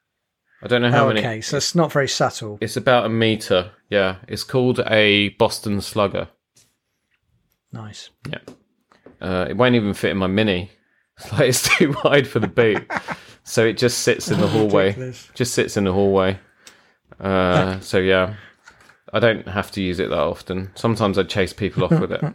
Speaker 3: I don't know how
Speaker 5: Oh,
Speaker 3: many.
Speaker 5: okay, so it's not very subtle.
Speaker 3: It's about a meter. Yeah, it's called a Boston Slugger.
Speaker 5: Nice.
Speaker 3: Yeah, uh, it won't even fit in my mini. It's like it's too wide for the boot, so it just sits in the hallway. Just sits in the hallway. Uh, so yeah, I don't have to use it that often. Sometimes I chase people off with it.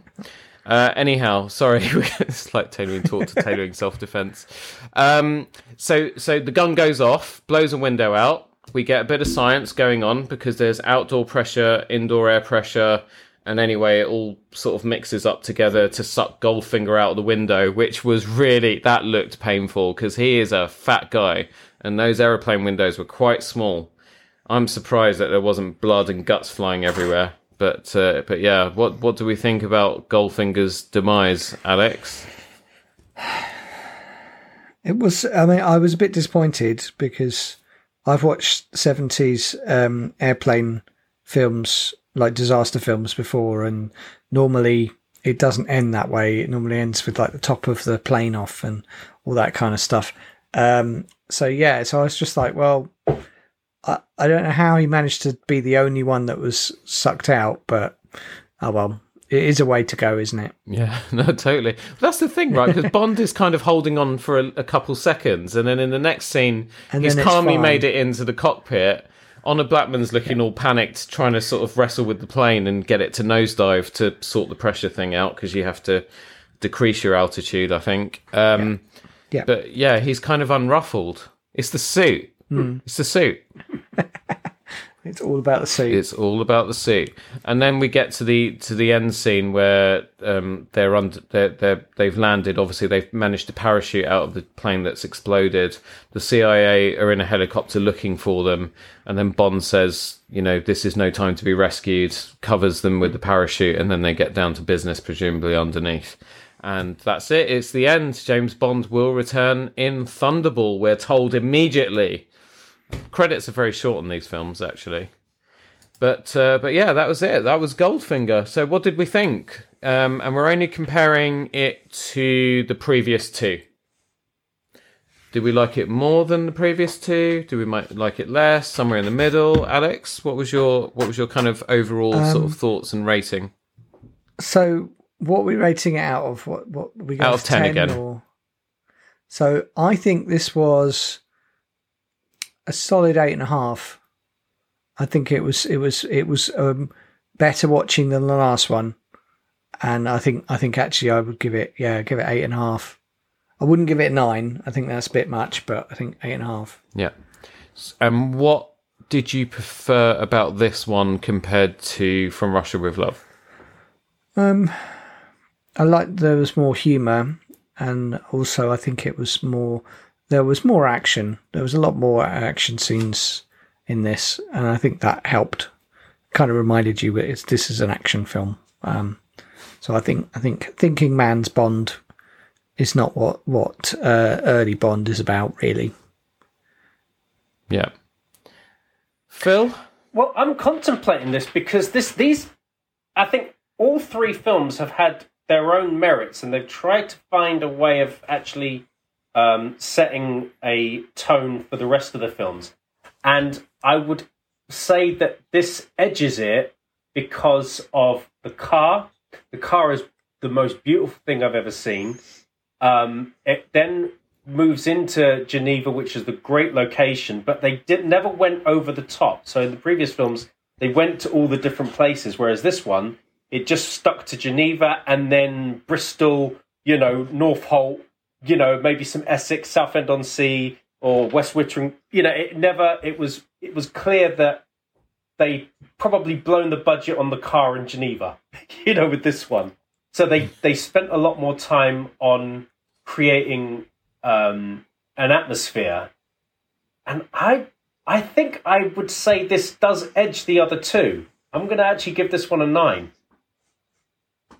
Speaker 3: Uh, anyhow, sorry, it's like tailoring talk to tailoring self defense. Um, so so the gun goes off, blows a window out. We get a bit of science going on because there's outdoor pressure, indoor air pressure, And anyway, it all sort of mixes up together to suck Goldfinger out of the window, which was really, that looked painful because he is a fat guy and those aeroplane windows were quite small. I'm surprised that there wasn't blood and guts flying everywhere. But uh, but yeah, what what do we think about Goldfinger's demise, Alex?
Speaker 5: It was. I mean, I was a bit disappointed because I've watched seventies um, airplane films, like disaster films, before, and normally it doesn't end that way. It normally ends with like the top of the plane off and all that kind of stuff. Um, so yeah, so I was just like, well, I, I don't know how he managed to be the only one that was sucked out, but oh well, it is a way to go, isn't it?
Speaker 3: Yeah, no, totally. That's the thing, right? Because Bond is kind of holding on for a, a, couple seconds, and then in the next scene,
Speaker 5: And
Speaker 3: he's calmly made it into the cockpit. Honor Blackman's looking all panicked, trying to sort of wrestle with the plane and get it to nosedive to sort the pressure thing out because you have to decrease your altitude, I think. Um,
Speaker 5: Yeah.
Speaker 3: But yeah, he's kind of unruffled. It's the suit.
Speaker 5: Hmm.
Speaker 3: It's the suit.
Speaker 5: It's all about the suit.
Speaker 3: It's all about the suit, and then we get to the to the end scene where um, they're under they're, they're they've landed. Obviously, they've managed to parachute out of the plane that's exploded. The CIA are in a helicopter looking for them, and then Bond says, "You know, this is no time to be rescued." Covers them with the parachute, and then they get down to business, presumably underneath. And that's it. It's the end. James Bond will return in Thunderball. We're told immediately. Credits are very short on these films, actually. But uh, but yeah, that was it. That was Goldfinger. So what did we think? Um, and we're only comparing it to the previous two. Did we like it more than the previous two? Do we might like it less? Somewhere in the middle. Alex, what was your what was your kind of overall sort of thoughts and rating?
Speaker 5: So, what are we rating it out of? What what we go
Speaker 3: Out of
Speaker 5: for
Speaker 3: 10 again.
Speaker 5: Or... So, I think this was a solid eight and a half. I think it was it was it was um, better watching than the last one, and I think I think actually I would give it yeah give it eight and a half. I wouldn't give it nine. I think that's a bit much, but I think eight and a half.
Speaker 3: Yeah. And what did you prefer about this one compared to From Russia with Love?
Speaker 5: Um, I liked there was more humour, and also I think it was more. There was more action. There was a lot more action scenes in this, and I think that helped. Kind of reminded you that it's this is an action film. Um, so I think I think thinking man's Bond is not what what uh, early Bond is about, really.
Speaker 3: Yeah. Phil?
Speaker 4: Well, I'm contemplating this because this these I think all three films have had their own merits and they've tried to find a way of actually um, setting a tone for the rest of the films. And I would say that this edges it because of the car. The car is the most beautiful thing I've ever seen. Um, it then moves into Geneva, which is the great location, but they did never went over the top. So in the previous films, they went to all the different places, whereas this one, it just stuck to Geneva and then Bristol, you know, North Northolt, you know, maybe some Essex, Southend on Sea, or West Wittering. You know, it never. It was. It was clear that they probably blown the budget on the car in Geneva. You know, with this one, so they they spent a lot more time on creating um, an atmosphere, and I I think I would say this does edge the other two. I'm going to actually give this one a nine.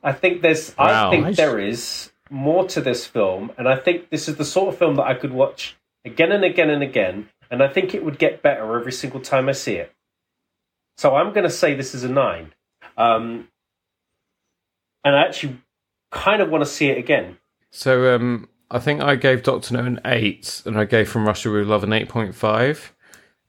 Speaker 4: I think there's
Speaker 3: Wow.
Speaker 4: I think there is more to this film, and I think this is the sort of film that I could watch again and again and again, and I think it would get better every single time I see it. So I'm going to say this is a nine, um, and I actually kind of want to see it again.
Speaker 3: So um, I think I gave Doctor No an eight, and I gave From Russia with Love an eight point five,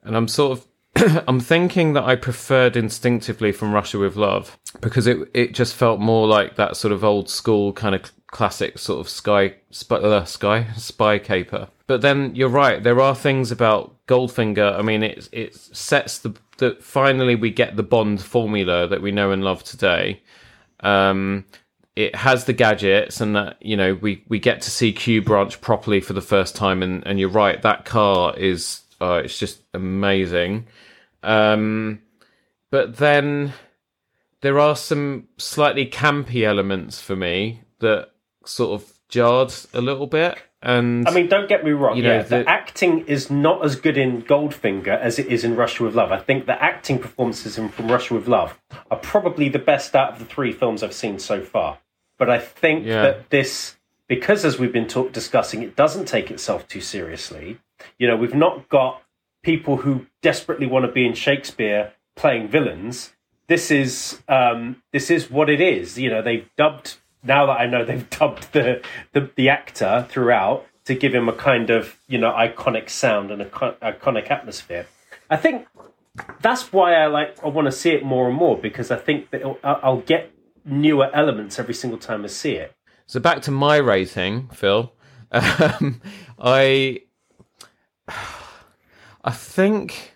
Speaker 3: and I'm sort of I'm thinking that I preferred instinctively From Russia with Love because it it just felt more like that sort of old school kind of classic sort of sky spy, uh, sky spy caper. But then you're right, there are things about Goldfinger. I mean, it it sets the that finally we get the Bond formula that we know and love today. Um, it has the gadgets and that you know we we get to see Q branch properly for the first time and and you're right that car is uh, it's just amazing um but then there are some slightly campy elements for me that sort of jarred a little bit. And
Speaker 4: I mean, don't get me wrong.
Speaker 3: You know,
Speaker 4: yeah, the,
Speaker 3: the-
Speaker 4: acting is not as good in Goldfinger as it is in Russia with Love. I think the acting performances in from Russia with Love are probably the best out of the three films I've seen so far. But I think
Speaker 3: Yeah.
Speaker 4: that this, because as we've been talk, discussing, it doesn't take itself too seriously. You know, we've not got people who desperately want to be in Shakespeare playing villains. This is um, this is what it is. You know, they've dubbed now that I know they've dubbed the, the the actor throughout to give him a kind of you know iconic sound and a co- iconic atmosphere. I think that's why I like I want to see it more and more because I think that I'll get newer elements every single time I see it.
Speaker 3: So back to my rating, Phil. Um, I I think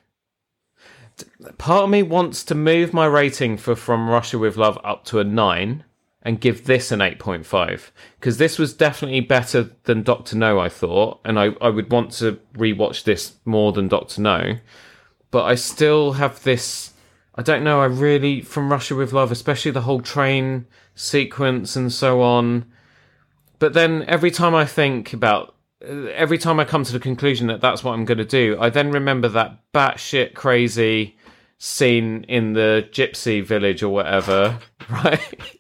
Speaker 3: part of me wants to move my rating for From Russia with Love up to a nine and give this an 8.5 because this was definitely better than Doctor No, I thought, and I, I would want to rewatch this more than Doctor No. But I still have this. I don't know. I really from Russia with Love, especially the whole train sequence and so on. But then every time I think about, uh, every time I come to the conclusion that that's what I'm going to do, I then remember that batshit crazy scene in the gypsy village or whatever, right?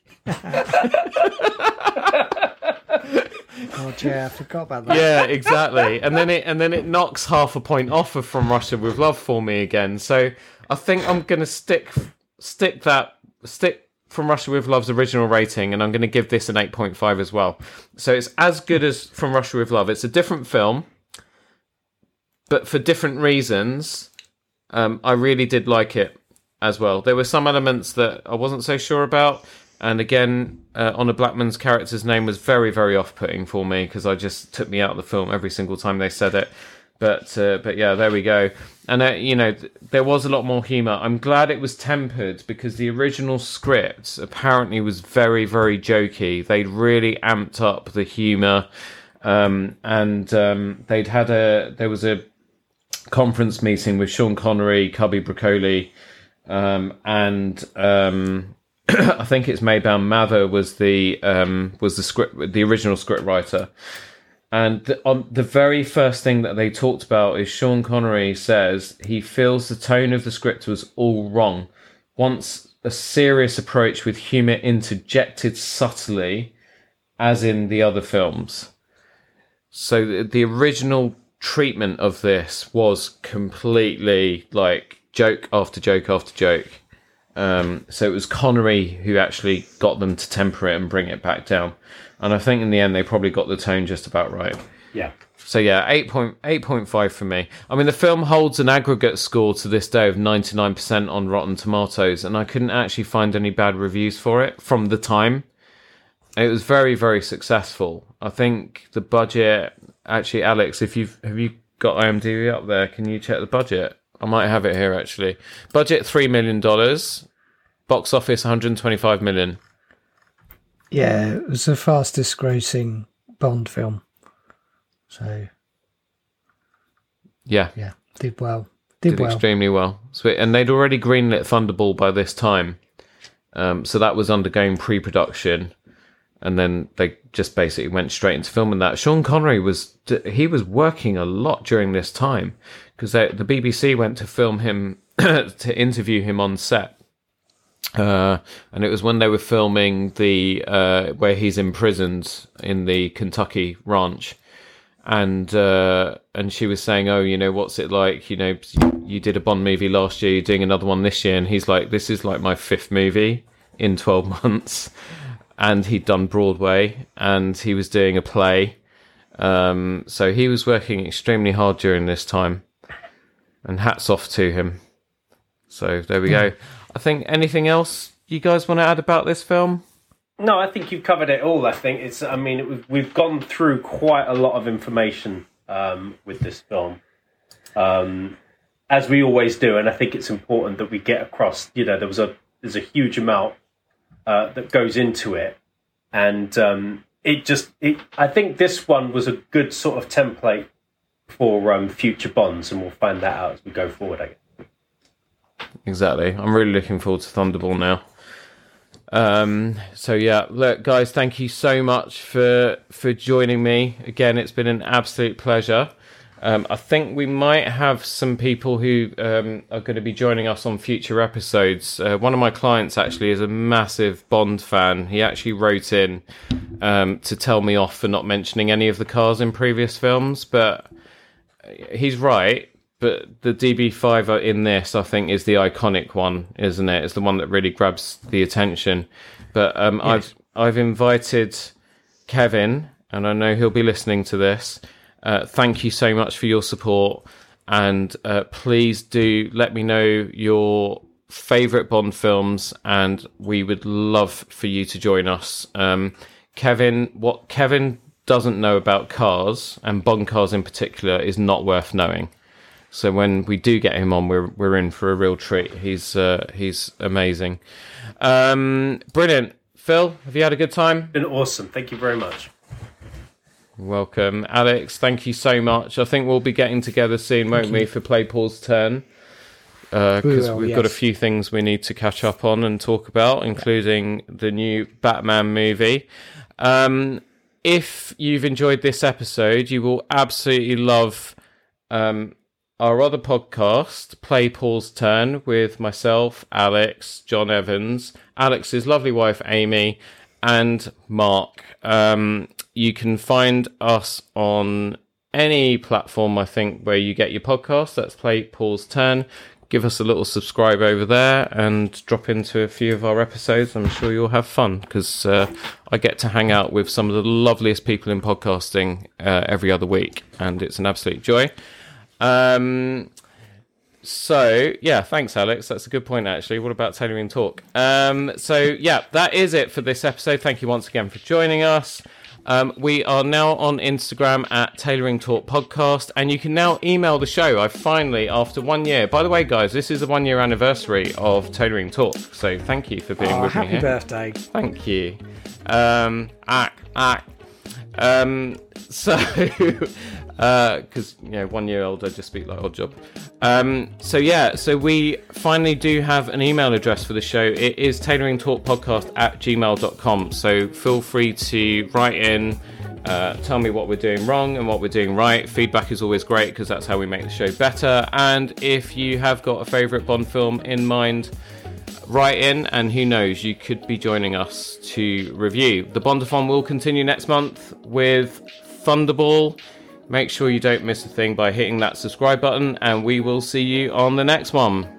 Speaker 5: Oh, yeah, I forgot about that.
Speaker 3: yeah, exactly. And then it and then it knocks half a point off of From Russia with Love for me again. So I think I'm gonna stick stick that stick From Russia with Love's original rating, and I'm gonna give this an 8.5 as well. So it's as good as From Russia with Love. It's a different film, but for different reasons. Um, I really did like it as well. There were some elements that I wasn't so sure about. And again, uh, Honor Blackman's character's name was very, very off-putting for me because I just took me out of the film every single time they said it. But uh, but yeah, there we go. And uh, you know, th- there was a lot more humor. I'm glad it was tempered because the original script apparently was very, very jokey. They'd really amped up the humor, um, and um, they'd had a there was a conference meeting with Sean Connery, Cubby Broccoli, um, and um, I think it's Maibaum Mather was the um, was the script the original script writer. And the, on the very first thing that they talked about is Sean Connery says he feels the tone of the script was all wrong. Wants a serious approach with humor interjected subtly, as in the other films. So the, the original treatment of this was completely like joke after joke after joke. Um, so it was Connery who actually got them to temper it and bring it back down. And I think in the end they probably got the tone just about right.
Speaker 4: Yeah.
Speaker 3: So yeah, 8.8.5 for me. I mean, the film holds an aggregate score to this day of 99% on Rotten Tomatoes, and I couldn't actually find any bad reviews for it from the time. It was very, very successful. I think the budget. Actually, Alex, if you've have you got IMDb up there, can you check the budget? I might have it here actually. Budget three million dollars. Box office 125 million.
Speaker 5: Yeah, it was the fastest grossing Bond film. So,
Speaker 3: Yeah,
Speaker 5: yeah, did well. Did,
Speaker 3: did
Speaker 5: well.
Speaker 3: extremely well. Sweet. And they'd already greenlit Thunderball by this time. Um, so that was undergoing pre production. And then they just basically went straight into filming that. Sean Connery was he was working a lot during this time because the BBC went to film him to interview him on set, uh, and it was when they were filming the uh, where he's imprisoned in the Kentucky ranch, and uh, and she was saying, "Oh, you know, what's it like? You know, you, did a Bond movie last year, you're doing another one this year," and he's like, "This is like my fifth movie in twelve months." And he'd done Broadway, and he was doing a play, um, so he was working extremely hard during this time. And hats off to him. So there we go. I think anything else you guys want to add about this film?
Speaker 4: No, I think you've covered it all. I think it's. I mean, we've we've gone through quite a lot of information um, with this film, um, as we always do, and I think it's important that we get across. You know, there was a there's a huge amount uh, that goes into it, and um, it just. It, I think this one was a good sort of template for um, future bonds, and we'll find that out as we go forward. I guess.
Speaker 3: Exactly. I'm really looking forward to Thunderball now. Um, so yeah, look, guys, thank you so much for for joining me again. It's been an absolute pleasure. Um, I think we might have some people who um, are going to be joining us on future episodes. Uh, one of my clients actually is a massive Bond fan. He actually wrote in um, to tell me off for not mentioning any of the cars in previous films, but he's right. But the DB5 in this, I think, is the iconic one, isn't it? It's the one that really grabs the attention. But um, I've I've invited Kevin, and I know he'll be listening to this. Uh, thank you so much for your support, and uh, please do let me know your favorite Bond films, and we would love for you to join us. Um, Kevin, what Kevin doesn't know about cars and Bond cars in particular is not worth knowing. So when we do get him on, we're we're in for a real treat. He's uh, he's amazing, um, brilliant. Phil, have you had a good time?
Speaker 4: Been awesome. Thank you very much.
Speaker 3: Welcome, Alex. Thank you so much. I think we'll be getting together soon, won't we, for Play Pause Turn? Because
Speaker 5: We
Speaker 3: uh,
Speaker 5: will,
Speaker 3: we've got a few things we need to catch up on and talk about, including the new Batman movie. Um, if you've enjoyed this episode, you will absolutely love um, our other podcast, Play Pause Turn, with myself, Alex, John Evans, Alex's lovely wife, Amy, and Mark. Um, you can find us on any platform, I think, where you get your podcast. That's Play Pause Turn. Give us a little subscribe over there and drop into a few of our episodes. I'm sure you'll have fun because uh, I get to hang out with some of the loveliest people in podcasting uh, every other week, and it's an absolute joy. Um, so yeah, thanks, Alex. That's a good point, actually. What about tailoring talk? Um, so yeah, that is it for this episode. Thank you once again for joining us. Um, we are now on Instagram at Tailoring Talk Podcast, and you can now email the show. I finally, after one year. By the way, guys, this is the one year anniversary of Tailoring Talk. So thank you for being
Speaker 5: Oh,
Speaker 3: with me
Speaker 5: happy birthday.
Speaker 3: Thank you. Um, ack, ack. Um, so, because you know, one year old, I just speak like Oddjob. Um, so yeah, so we finally do have an email address for the show. It is tailoringtalkpodcast at gmail.com. So feel free to write in. Uh, tell me what we're doing wrong and what we're doing right. Feedback is always great because that's how we make the show better. And if you have got a favourite Bond film in mind, write in, and who knows, you could be joining us to review. The Bondathon will continue next month with Thunderball. Make sure you don't miss a thing by hitting that subscribe button, and we will see you on the next one.